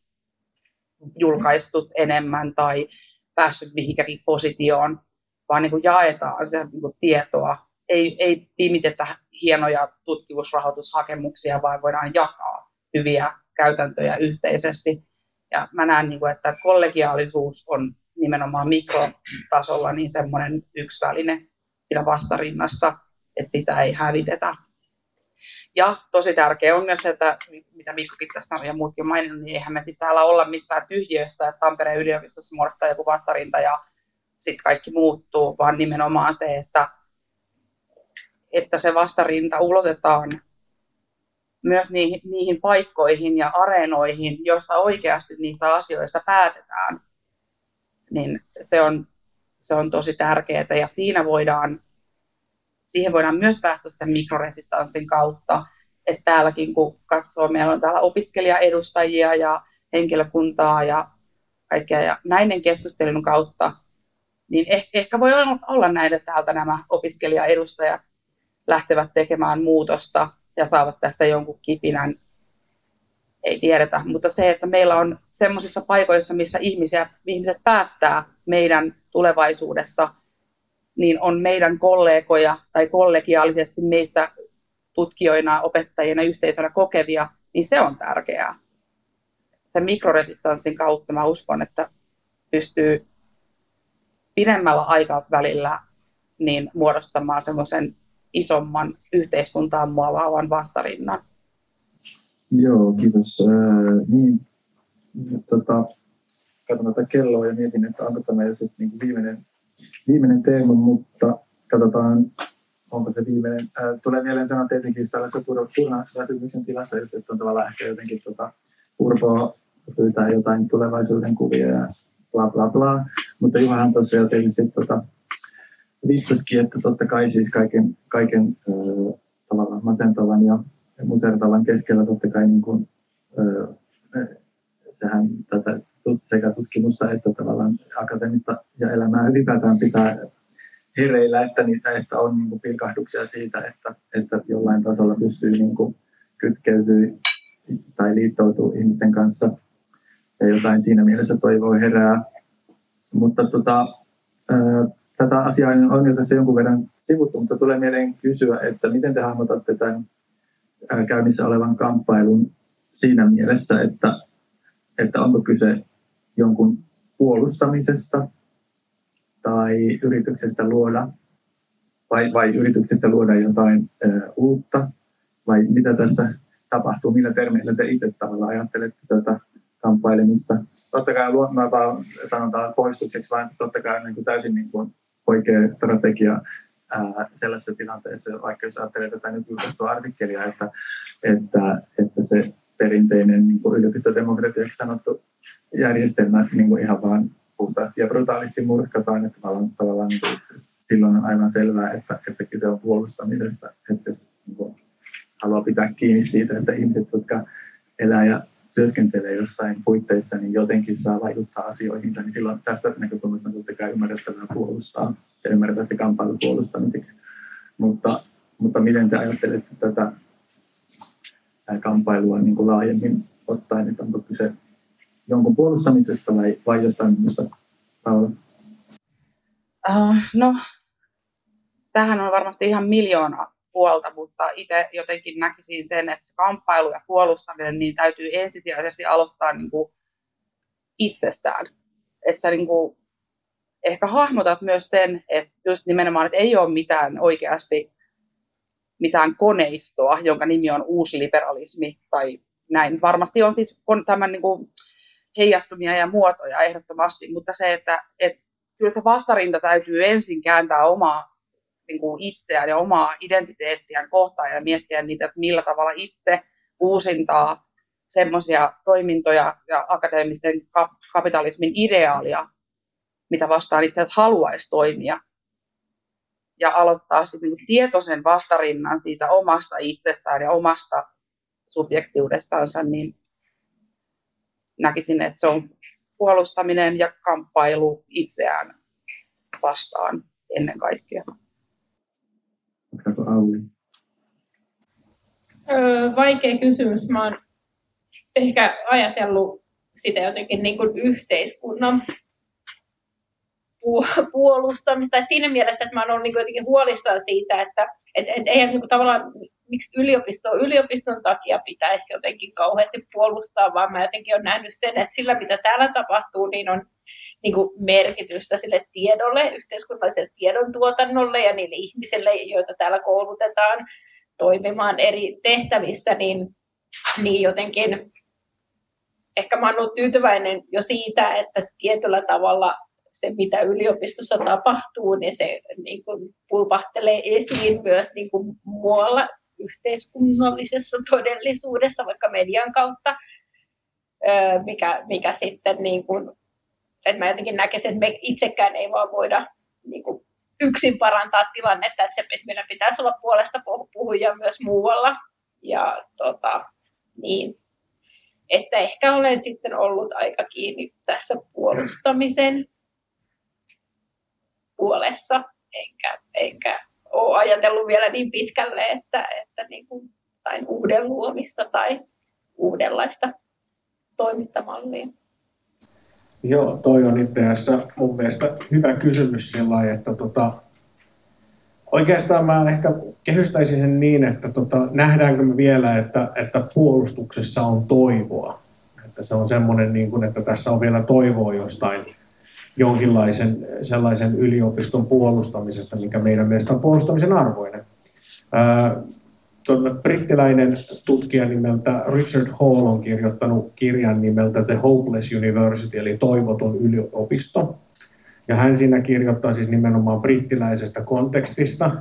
julkaistut enemmän tai päässyt mihinkäkin positioon, vaan niin kuin jaetaan sitä niin kuin tietoa. Ei, ei pimitetä hienoja tutkimusrahoitushakemuksia, vaan voidaan jakaa hyviä käytäntöjä yhteisesti. Ja mä näen, niin kuin, että kollegiaalisuus on nimenomaan mikrotasolla niin semmoinen yksi väline siinä vastarinnassa, että sitä ei hävitetä. Ja tosi tärkeä on myös se, että mitä Mikkokin tässä on ja muutkin maininnut, niin eihän me siis täällä olla missään tyhjiössä, että Tampereen yliopistossa muodostaa joku vastarinta ja sitten kaikki muuttuu, vaan nimenomaan se, että, että se vastarinta ulotetaan myös niihin, niihin paikkoihin ja areenoihin, joissa oikeasti niistä asioista päätetään, niin se on, se on tosi tärkeää ja siinä voidaan siihen voidaan myös päästä sen mikroresistanssin kautta. Että täälläkin kun katsoo, meillä on täällä opiskelijaedustajia ja henkilökuntaa ja kaikkea ja näiden keskustelun kautta, niin eh, ehkä voi olla näin, että täältä nämä opiskelijaedustajat lähtevät tekemään muutosta ja saavat tästä jonkun kipinän, ei tiedetä. Mutta se, että meillä on semmoisissa paikoissa, missä ihmisiä, ihmiset päättää meidän tulevaisuudesta, niin on meidän kollegoja tai kollegiaalisesti meistä tutkijoina, opettajina, yhteisönä kokevia, niin se on tärkeää. Sen mikroresistanssin kautta mä uskon, että pystyy pidemmällä aikavälillä niin muodostamaan semmoisen isomman yhteiskuntaan muovaavan vastarinnan. Joo, kiitos. Äh, niin, tota, katson tätä kelloa ja mietin, että onko tämä jo sitten niin viimeinen viimeinen teema, mutta katsotaan, onko se viimeinen. Ää, tulee mieleen sanoa tietenkin tällaisessa turnausväsymyksen tilassa, just, että on tavallaan ehkä jotenkin tota, urpoa pyytää jotain tulevaisuuden kuvia ja bla bla bla. Mutta Juhahan tosiaan tietysti tota, viittasikin, että totta kai siis kaiken, kaiken äh, tavallaan masentavan ja musertavan keskellä totta kai niin kuin, sehän tätä sekä tutkimusta että tavallaan akateemista ja elämää ylipäätään pitää hereillä, että, niitä, että on niin kuin pilkahduksia siitä, että, että jollain tasolla pystyy niin kuin kytkeytyä tai liittoutuu ihmisten kanssa ja jotain siinä mielessä toivoo herää. Mutta tota, tätä asiaa on jo tässä jonkun verran sivuttu, mutta tulee mieleen kysyä, että miten te hahmotatte tämän käynnissä olevan kamppailun siinä mielessä, että, että onko kyse jonkun puolustamisesta tai yrityksestä luoda vai, vai yrityksestä luoda jotain ö, uutta vai mitä tässä tapahtuu, millä termeillä te itse tavallaan ajattelette tätä kamppailemista. Totta kai vaan sanotaan poistukseksi, vaan totta kai niin kuin täysin niin kuin oikea strategia ää, sellaisessa tilanteessa, vaikka jos ajattelee tätä nyt julkaistua artikkelia, että, että, että se perinteinen niin yliopistodemokratiaksi sanottu järjestelmä niin kuin ihan vaan puhtaasti ja brutaalisti murskataan, että tavallaan, tavallaan niin kuin, silloin on aivan selvää, että, että kyse on puolustamisesta, että jos niin kuin, haluaa pitää kiinni siitä, että ihmiset, jotka elää ja työskentelee jossain puitteissa, niin jotenkin saa vaikuttaa asioihin, niin silloin tästä näkökulmasta on totta kai ymmärrettävää puolustaa ja ymmärtää se kamppailu puolustamiseksi. Mutta, mutta miten te ajattelette tätä kamppailua niin kuin laajemmin ottaen, että onko kyse jonkun puolustamisesta vai, vai jostain muusta? Uh, no, tähän on varmasti ihan miljoona puolta, mutta itse jotenkin näkisin sen, että se kamppailu ja puolustaminen niin täytyy ensisijaisesti aloittaa niin kuin itsestään. Että sä niin kuin ehkä hahmotat myös sen, että just nimenomaan, että ei ole mitään oikeasti mitään koneistoa, jonka nimi on uusliberalismi tai näin. Varmasti on siis tämän niin kuin heijastumia ja muotoja ehdottomasti, mutta se, että, että kyllä se vastarinta täytyy ensin kääntää omaa niin kuin itseään ja omaa identiteettiään kohtaan ja miettiä niitä, että millä tavalla itse uusintaa semmoisia toimintoja ja akateemisten kapitalismin ideaalia, mitä vastaan itse asiassa haluaisi toimia. Ja aloittaa sitten niin tietoisen vastarinnan siitä omasta itsestään ja omasta subjektiudestansa, niin näkisin, että se on puolustaminen ja kamppailu itseään vastaan ennen kaikkea. Öö, vaikea kysymys. Mä oon ehkä ajatellut sitä jotenkin niin kuin yhteiskunnan puolustamista. Tai siinä mielessä, että mä oon niin jotenkin huolissaan siitä, että et, et, ei niin kuin tavallaan miksi yliopisto yliopiston takia pitäisi jotenkin kauheasti puolustaa, vaan mä jotenkin olen nähnyt sen, että sillä mitä täällä tapahtuu, niin on niin kuin merkitystä sille tiedolle, yhteiskunnalliselle tiedon tuotannolle ja niille ihmisille, joita täällä koulutetaan toimimaan eri tehtävissä, niin, niin jotenkin ehkä mä olen ollut tyytyväinen jo siitä, että tietyllä tavalla se, mitä yliopistossa tapahtuu, niin se niin kuin pulpahtelee esiin myös niin kuin muualla yhteiskunnallisessa todellisuudessa, vaikka median kautta, mikä, mikä sitten, niin kuin, että mä jotenkin näkisin, että me itsekään ei vaan voida niin kuin yksin parantaa tilannetta, että, se, että meidän pitäisi olla puolesta puhuja myös muualla. Ja tota, niin, että ehkä olen sitten ollut aika kiinni tässä puolustamisen puolessa, enkä, enkä ole ajatellut vielä niin pitkälle, että, että niin kuin jotain uuden luomista tai uudenlaista toimintamallia. Joo, toi on itse asiassa mun mielestä hyvä kysymys sillä että tota, oikeastaan mä ehkä kehystäisin sen niin, että tota, nähdäänkö me vielä, että, että puolustuksessa on toivoa. Että se on semmoinen, niin kuin, että tässä on vielä toivoa jostain jonkinlaisen sellaisen yliopiston puolustamisesta, mikä meidän mielestä on puolustamisen arvoinen. Tuota, brittiläinen tutkija nimeltä Richard Hall on kirjoittanut kirjan nimeltä The Hopeless University, eli toivoton yliopisto. Ja hän siinä kirjoittaa siis nimenomaan brittiläisestä kontekstista.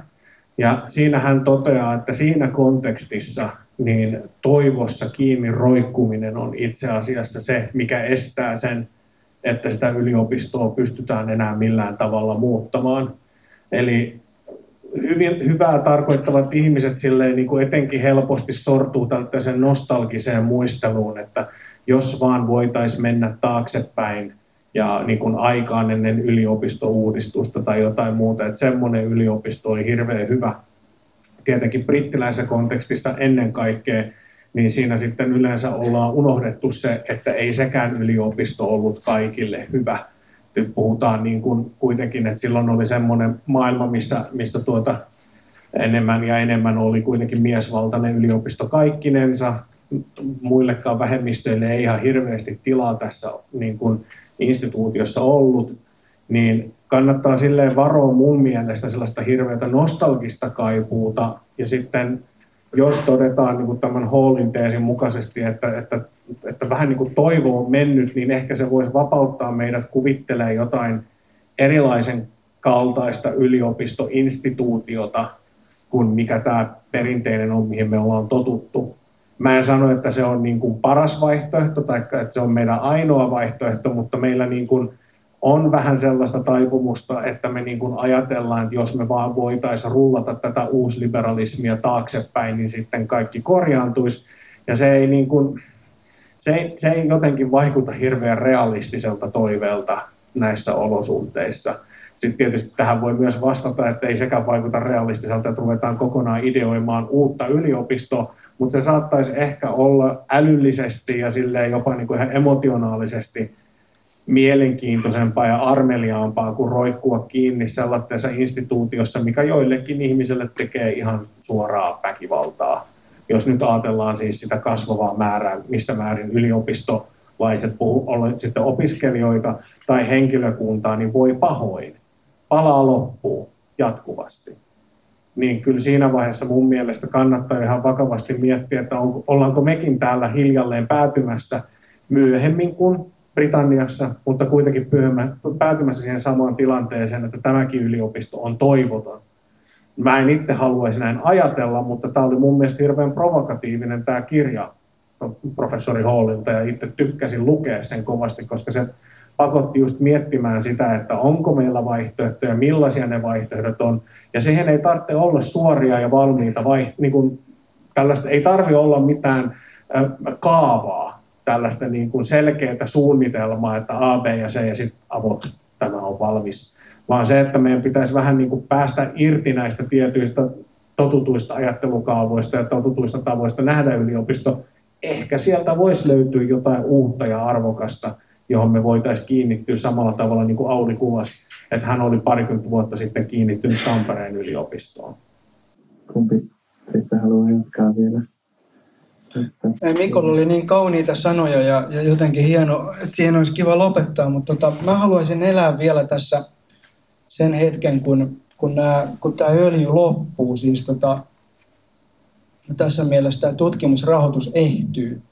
Ja siinä hän toteaa, että siinä kontekstissa niin toivossa kiinni roikkuminen on itse asiassa se, mikä estää sen että sitä yliopistoa pystytään enää millään tavalla muuttamaan. Eli hyvin, hyvää tarkoittavat ihmiset silleen, niin kuin etenkin helposti sortuu tällaiseen nostalgiseen muisteluun, että jos vaan voitaisiin mennä taaksepäin ja niin kuin aikaan ennen yliopistouudistusta tai jotain muuta, että semmoinen yliopisto oli hirveän hyvä. Tietenkin brittiläisessä kontekstissa ennen kaikkea niin siinä sitten yleensä ollaan unohdettu se, että ei sekään yliopisto ollut kaikille hyvä. Nyt puhutaan niin kuin kuitenkin, että silloin oli semmoinen maailma, missä, missä tuota enemmän ja enemmän oli kuitenkin miesvaltainen yliopisto kaikkinensa. Muillekaan vähemmistöille ei ihan hirveästi tilaa tässä niin kuin instituutiossa ollut, niin kannattaa silleen varoa mun mielestä sellaista hirveätä nostalgista kaipuuta ja sitten jos todetaan niin kuin tämän Hallin teesin mukaisesti, että, että, että vähän niin kuin toivo on mennyt, niin ehkä se voisi vapauttaa meidät kuvittelemaan jotain erilaisen kaltaista yliopistoinstituutiota kuin mikä tämä perinteinen on, mihin me ollaan totuttu. Mä en sano, että se on niin kuin paras vaihtoehto tai että se on meidän ainoa vaihtoehto, mutta meillä niin kuin on vähän sellaista taipumusta, että me niin kuin ajatellaan, että jos me vaan voitaisiin rullata tätä uusliberalismia taaksepäin, niin sitten kaikki korjaantuisi. Ja se ei, niin kuin, se ei, se ei jotenkin vaikuta hirveän realistiselta toiveelta näissä olosuhteissa. Sitten tietysti tähän voi myös vastata, että ei sekään vaikuta realistiselta, että ruvetaan kokonaan ideoimaan uutta yliopistoa, mutta se saattaisi ehkä olla älyllisesti ja silleen jopa niin kuin ihan emotionaalisesti mielenkiintoisempaa ja armeliaampaa kuin roikkua kiinni sellaisessa instituutiossa, mikä joillekin ihmisille tekee ihan suoraa väkivaltaa. Jos nyt ajatellaan siis sitä kasvavaa määrää, missä määrin yliopistolaiset ovat sitten opiskelijoita tai henkilökuntaa, niin voi pahoin. Palaa loppuu jatkuvasti. Niin kyllä siinä vaiheessa mun mielestä kannattaa ihan vakavasti miettiä, että on, ollaanko mekin täällä hiljalleen päätymässä myöhemmin kuin Britanniassa, mutta kuitenkin päätymässä siihen samaan tilanteeseen, että tämäkin yliopisto on toivoton. Mä en itse haluaisi näin ajatella, mutta tämä oli mun mielestä hirveän provokatiivinen tämä kirja professori Hallilta ja itse tykkäsin lukea sen kovasti, koska se pakotti just miettimään sitä, että onko meillä vaihtoehtoja, millaisia ne vaihtoehdot on. Ja siihen ei tarvitse olla suoria ja valmiita, vai, niin kuin, tällaista, ei tarvitse olla mitään kaavaa, tällaista niin kuin selkeää suunnitelmaa, että A, B ja C ja sitten avot, tämä on valmis. Vaan se, että meidän pitäisi vähän niin kuin päästä irti näistä tietyistä totutuista ajattelukaavoista ja totutuista tavoista nähdä yliopisto. Ehkä sieltä voisi löytyä jotain uutta ja arvokasta – johon me voitaisiin kiinnittyä samalla tavalla niin kuin Auli kuvasi, että hän oli parikymmentä vuotta sitten kiinnittynyt Tampereen yliopistoon. Kumpi teistä haluaa jatkaa vielä? Mikolla oli niin kauniita sanoja ja, ja jotenkin hieno, että siihen olisi kiva lopettaa, mutta tota, mä haluaisin elää vielä tässä sen hetken, kun, kun, nämä, kun tämä öljy loppuu. Siis tota, tässä mielessä tämä tutkimusrahoitus ehtyy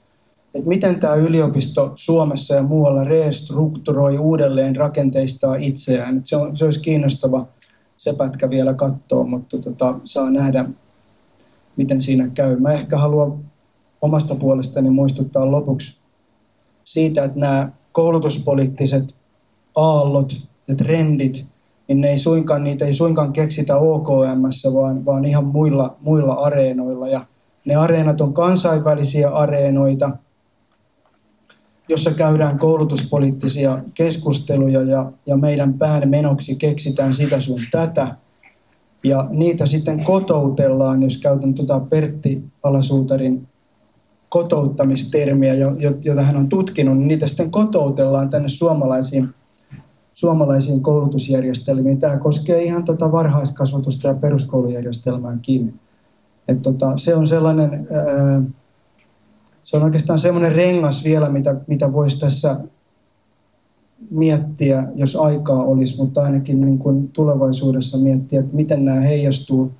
että miten tämä yliopisto Suomessa ja muualla restrukturoi uudelleen rakenteistaa itseään. Että se, on, se olisi kiinnostava se pätkä vielä katsoa, mutta tota, saa nähdä, miten siinä käy. Mä ehkä haluan omasta puolestani muistuttaa lopuksi siitä, että nämä koulutuspoliittiset aallot ja trendit, niin ne ei suinkaan, niitä ei suinkaan keksitä OKM, vaan, vaan ihan muilla, muilla areenoilla. Ja ne areenat on kansainvälisiä areenoita – jossa käydään koulutuspoliittisia keskusteluja ja, ja meidän pään menoksi keksitään sitä sun tätä. Ja niitä sitten kotoutellaan, jos käytän tuota Pertti Alasuutarin kotouttamistermiä, jota hän on tutkinut, niin niitä sitten kotoutellaan tänne suomalaisiin, suomalaisiin koulutusjärjestelmiin. Tämä koskee ihan tuota varhaiskasvatusta ja peruskoulujärjestelmääkin. Et tota, se on sellainen ää, se on oikeastaan semmoinen rengas vielä, mitä, mitä voisi tässä miettiä, jos aikaa olisi, mutta ainakin niin kuin tulevaisuudessa miettiä, että miten nämä heijastuu,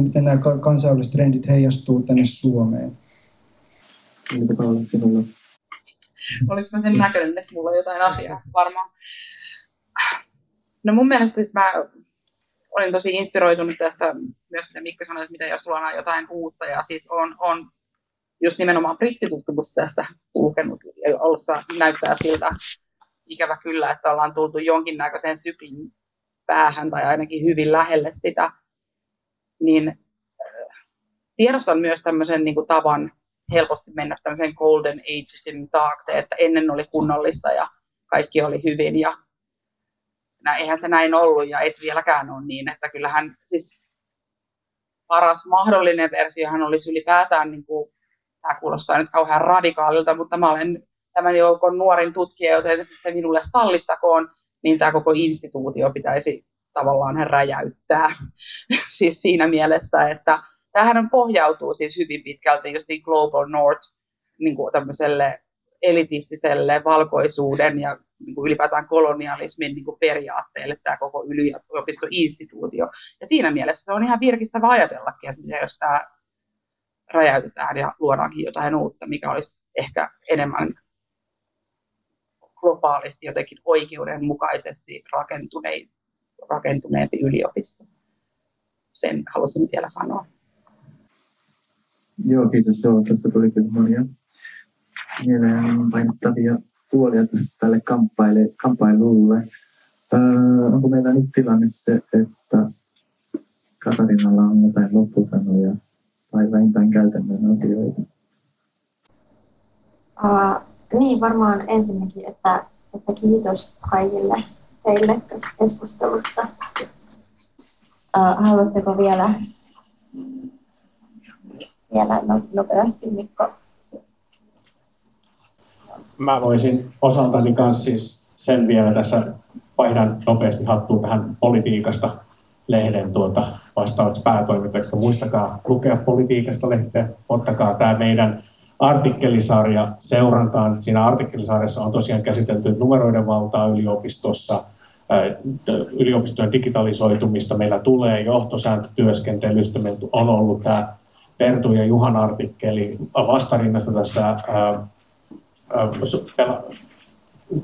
miten nämä kansainväliset trendit heijastuu tänne Suomeen. Mitä Paula sinulla? Oliko mä sen näköinen, että mulla on jotain asiaa? Varmaan. No mun mielestä siis mä olin tosi inspiroitunut tästä, myös mitä Mikko sanoi, että mitä jos luodaan jotain uutta. Ja siis on, on just nimenomaan brittitutkimus tästä kulkenut ja ollessa näyttää siltä ikävä kyllä, että ollaan tultu jonkinnäköiseen syklin päähän tai ainakin hyvin lähelle sitä, niin äh, tiedostan myös tämmöisen niin kuin tavan helposti mennä tämmöisen golden agesin taakse, että ennen oli kunnollista ja kaikki oli hyvin ja eihän se näin ollut ja ei vieläkään ole niin, että kyllähän siis paras mahdollinen versiohan olisi ylipäätään niin kuin tämä kuulostaa nyt kauhean radikaalilta, mutta mä olen tämän joukon nuorin tutkija, joten se minulle sallittakoon, niin tämä koko instituutio pitäisi tavallaan räjäyttää. siis siinä mielessä, että tämähän pohjautuu siis hyvin pitkälti just niin Global North niin kuin tämmöiselle elitistiselle valkoisuuden ja niin kuin ylipäätään kolonialismin niin kuin periaatteelle tämä koko yliopistoinstituutio. Ja siinä mielessä se on ihan virkistävä ajatellakin, että mitä jos tämä räjäytetään ja luodaankin jotain uutta, mikä olisi ehkä enemmän globaalisti jotenkin oikeudenmukaisesti rakentuneempi yliopisto. Sen halusin vielä sanoa. Joo, kiitos. Joo, tässä tuli kyllä monia mieleen painottavia puolia tässä tälle kamppailulle. Öö, onko meillä nyt tilanne se, että Katarinalla on jotain loppusanoja tai vähintään käytännön asioita? Uh, niin, varmaan ensinnäkin, että, että kiitos kaikille teille tästä keskustelusta. Uh, haluatteko vielä, vielä no, nopeasti, Mikko? Mä voisin osaltani kanssa siis sen vielä tässä vaihdan nopeasti hattuun tähän politiikasta lehden tuota, vastaavaksi päätoimittajaksi. Muistakaa lukea politiikasta lehteä, ottakaa tämä meidän artikkelisarja seurantaan. Siinä artikkelisarjassa on tosiaan käsitelty numeroiden valtaa yliopistossa, yliopistojen digitalisoitumista. Meillä tulee johtosääntötyöskentelystä. Meillä on ollut tämä Pertu ja Juhan artikkeli vastarinnasta tässä ää,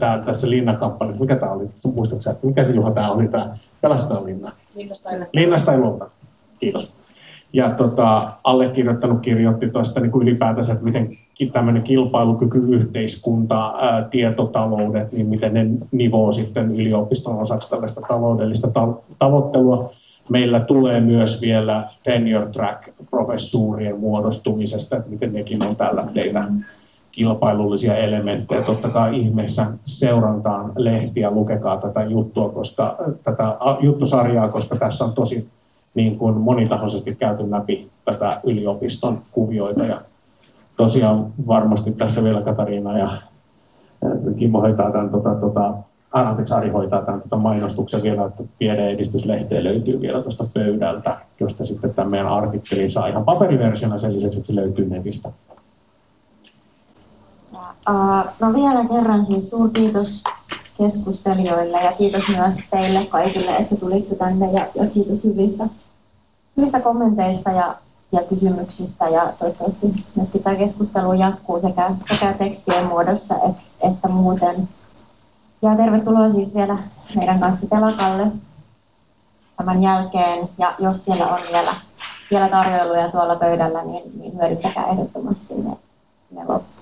ää, tässä Linnakampanjassa. Mikä tämä oli? Muistatko että mikä se Juha tämä oli tämä Pelastetaan linna. Linnasta ei luota. Kiitos. Ja tota, allekirjoittanut kirjoitti tuosta niin ylipäätänsä, että miten tämmöinen kilpailukykyyhteiskunta, ää, tietotaloudet, niin miten ne nivoo sitten yliopiston osaksi tällaista taloudellista ta- tavoittelua. Meillä tulee myös vielä tenure track professuurien muodostumisesta, että miten nekin on tällä teillä kilpailullisia elementtejä. Totta kai ihmeessä seurantaan lehtiä, lukekaa tätä juttua, koska, tätä juttusarjaa, koska tässä on tosi niin kuin monitahoisesti käyty läpi tätä yliopiston kuvioita. Ja tosiaan varmasti tässä vielä Katariina ja Kimmo hoitaa tämän, tota, tota, anteeksi, Ari hoitaa tämän tota mainostuksen vielä, että Tiede-edistyslehteen löytyy vielä tuosta pöydältä, josta sitten tämän meidän artikkelin saa ihan paperiversiona sen lisäksi, että se löytyy netistä. No vielä kerran siis kiitos keskustelijoille ja kiitos myös teille kaikille, että tulitte tänne ja, ja kiitos hyvistä, hyvistä kommenteista ja, ja kysymyksistä ja toivottavasti myöskin tämä keskustelu jatkuu sekä, sekä tekstien muodossa että, että muuten. Ja tervetuloa siis vielä meidän kanssa telakalle tämän jälkeen. Ja jos siellä on vielä, vielä tarjoiluja tuolla pöydällä, niin, niin hyödyntäkää ehdottomasti ne, ne loppuun